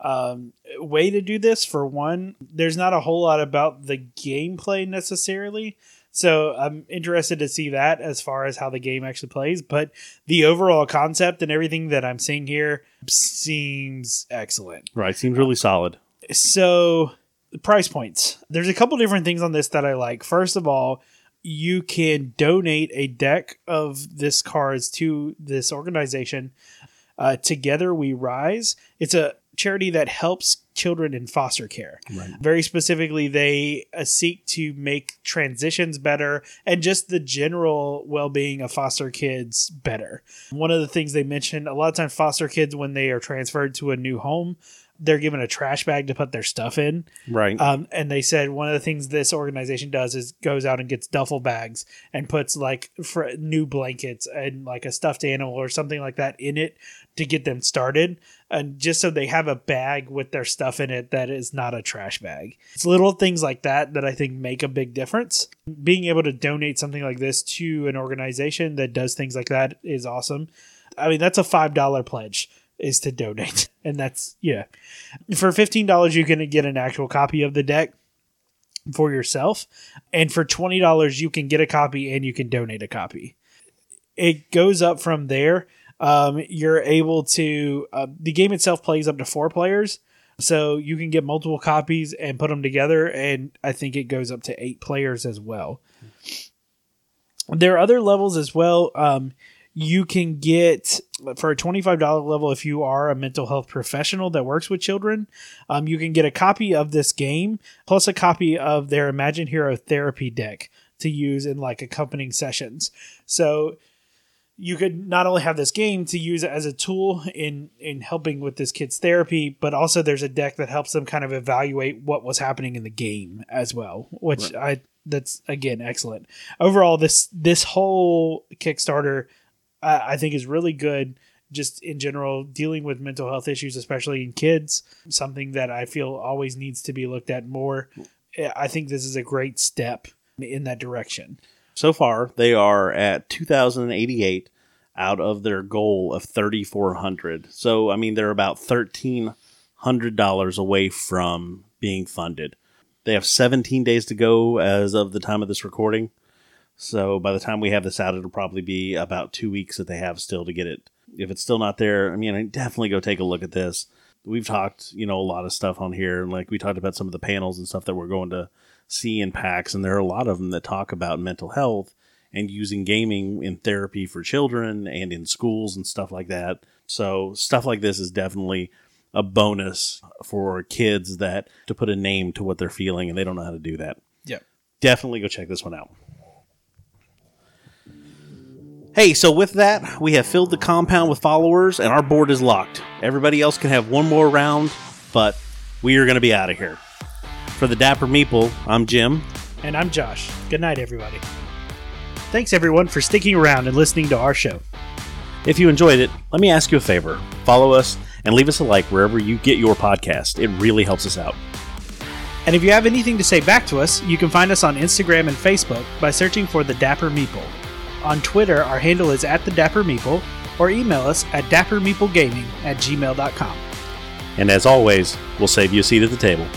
um, way to do this. For one, there's not a whole lot about the gameplay necessarily, so I'm interested to see that as far as how the game actually plays. But the overall concept and everything that I'm seeing here seems excellent. Right. Seems really solid. So, the price points. There's a couple different things on this that I like. First of all, you can donate a deck of this cards to this organization. Uh, Together we rise. It's a charity that helps children in foster care. Right. Very specifically, they uh, seek to make transitions better and just the general well being of foster kids better. One of the things they mentioned a lot of times, foster kids, when they are transferred to a new home, they're given a trash bag to put their stuff in. Right. Um, and they said one of the things this organization does is goes out and gets duffel bags and puts like fr- new blankets and like a stuffed animal or something like that in it to get them started, and just so they have a bag with their stuff in it that is not a trash bag. It's little things like that that I think make a big difference. Being able to donate something like this to an organization that does things like that is awesome. I mean, that's a five dollar pledge is to donate, and that's yeah. For fifteen dollars, you can get an actual copy of the deck for yourself, and for twenty dollars, you can get a copy and you can donate a copy. It goes up from there. Um, you're able to uh, the game itself plays up to four players, so you can get multiple copies and put them together, and I think it goes up to eight players as well. There are other levels as well. Um, you can get for a $25 level if you are a mental health professional that works with children um, you can get a copy of this game plus a copy of their Imaginhero therapy deck to use in like accompanying sessions so you could not only have this game to use it as a tool in in helping with this kid's therapy but also there's a deck that helps them kind of evaluate what was happening in the game as well which i that's again excellent. Overall this this whole kickstarter I I think is really good just in general dealing with mental health issues especially in kids something that i feel always needs to be looked at more. I think this is a great step in that direction so far, they are at 2,088 out of their goal of 3,400. So, I mean, they're about $1,300 away from being funded. They have 17 days to go as of the time of this recording. So, by the time we have this out, it'll probably be about two weeks that they have still to get it. If it's still not there, I mean, I definitely go take a look at this. We've talked, you know, a lot of stuff on here. and Like we talked about some of the panels and stuff that we're going to see in PAX, and there are a lot of them that talk about mental health and using gaming in therapy for children and in schools and stuff like that. So stuff like this is definitely a bonus for kids that to put a name to what they're feeling and they don't know how to do that. yeah Definitely go check this one out. Hey, so with that, we have filled the compound with followers and our board is locked. Everybody else can have one more round, but we are going to be out of here. For the Dapper Meeple, I'm Jim. And I'm Josh. Good night, everybody. Thanks, everyone, for sticking around and listening to our show. If you enjoyed it, let me ask you a favor. Follow us and leave us a like wherever you get your podcast. It really helps us out. And if you have anything to say back to us, you can find us on Instagram and Facebook by searching for The Dapper Meeple. On Twitter, our handle is at The Dapper Meeple, or email us at dappermeeplegaming at gmail.com. And as always, we'll save you a seat at the table.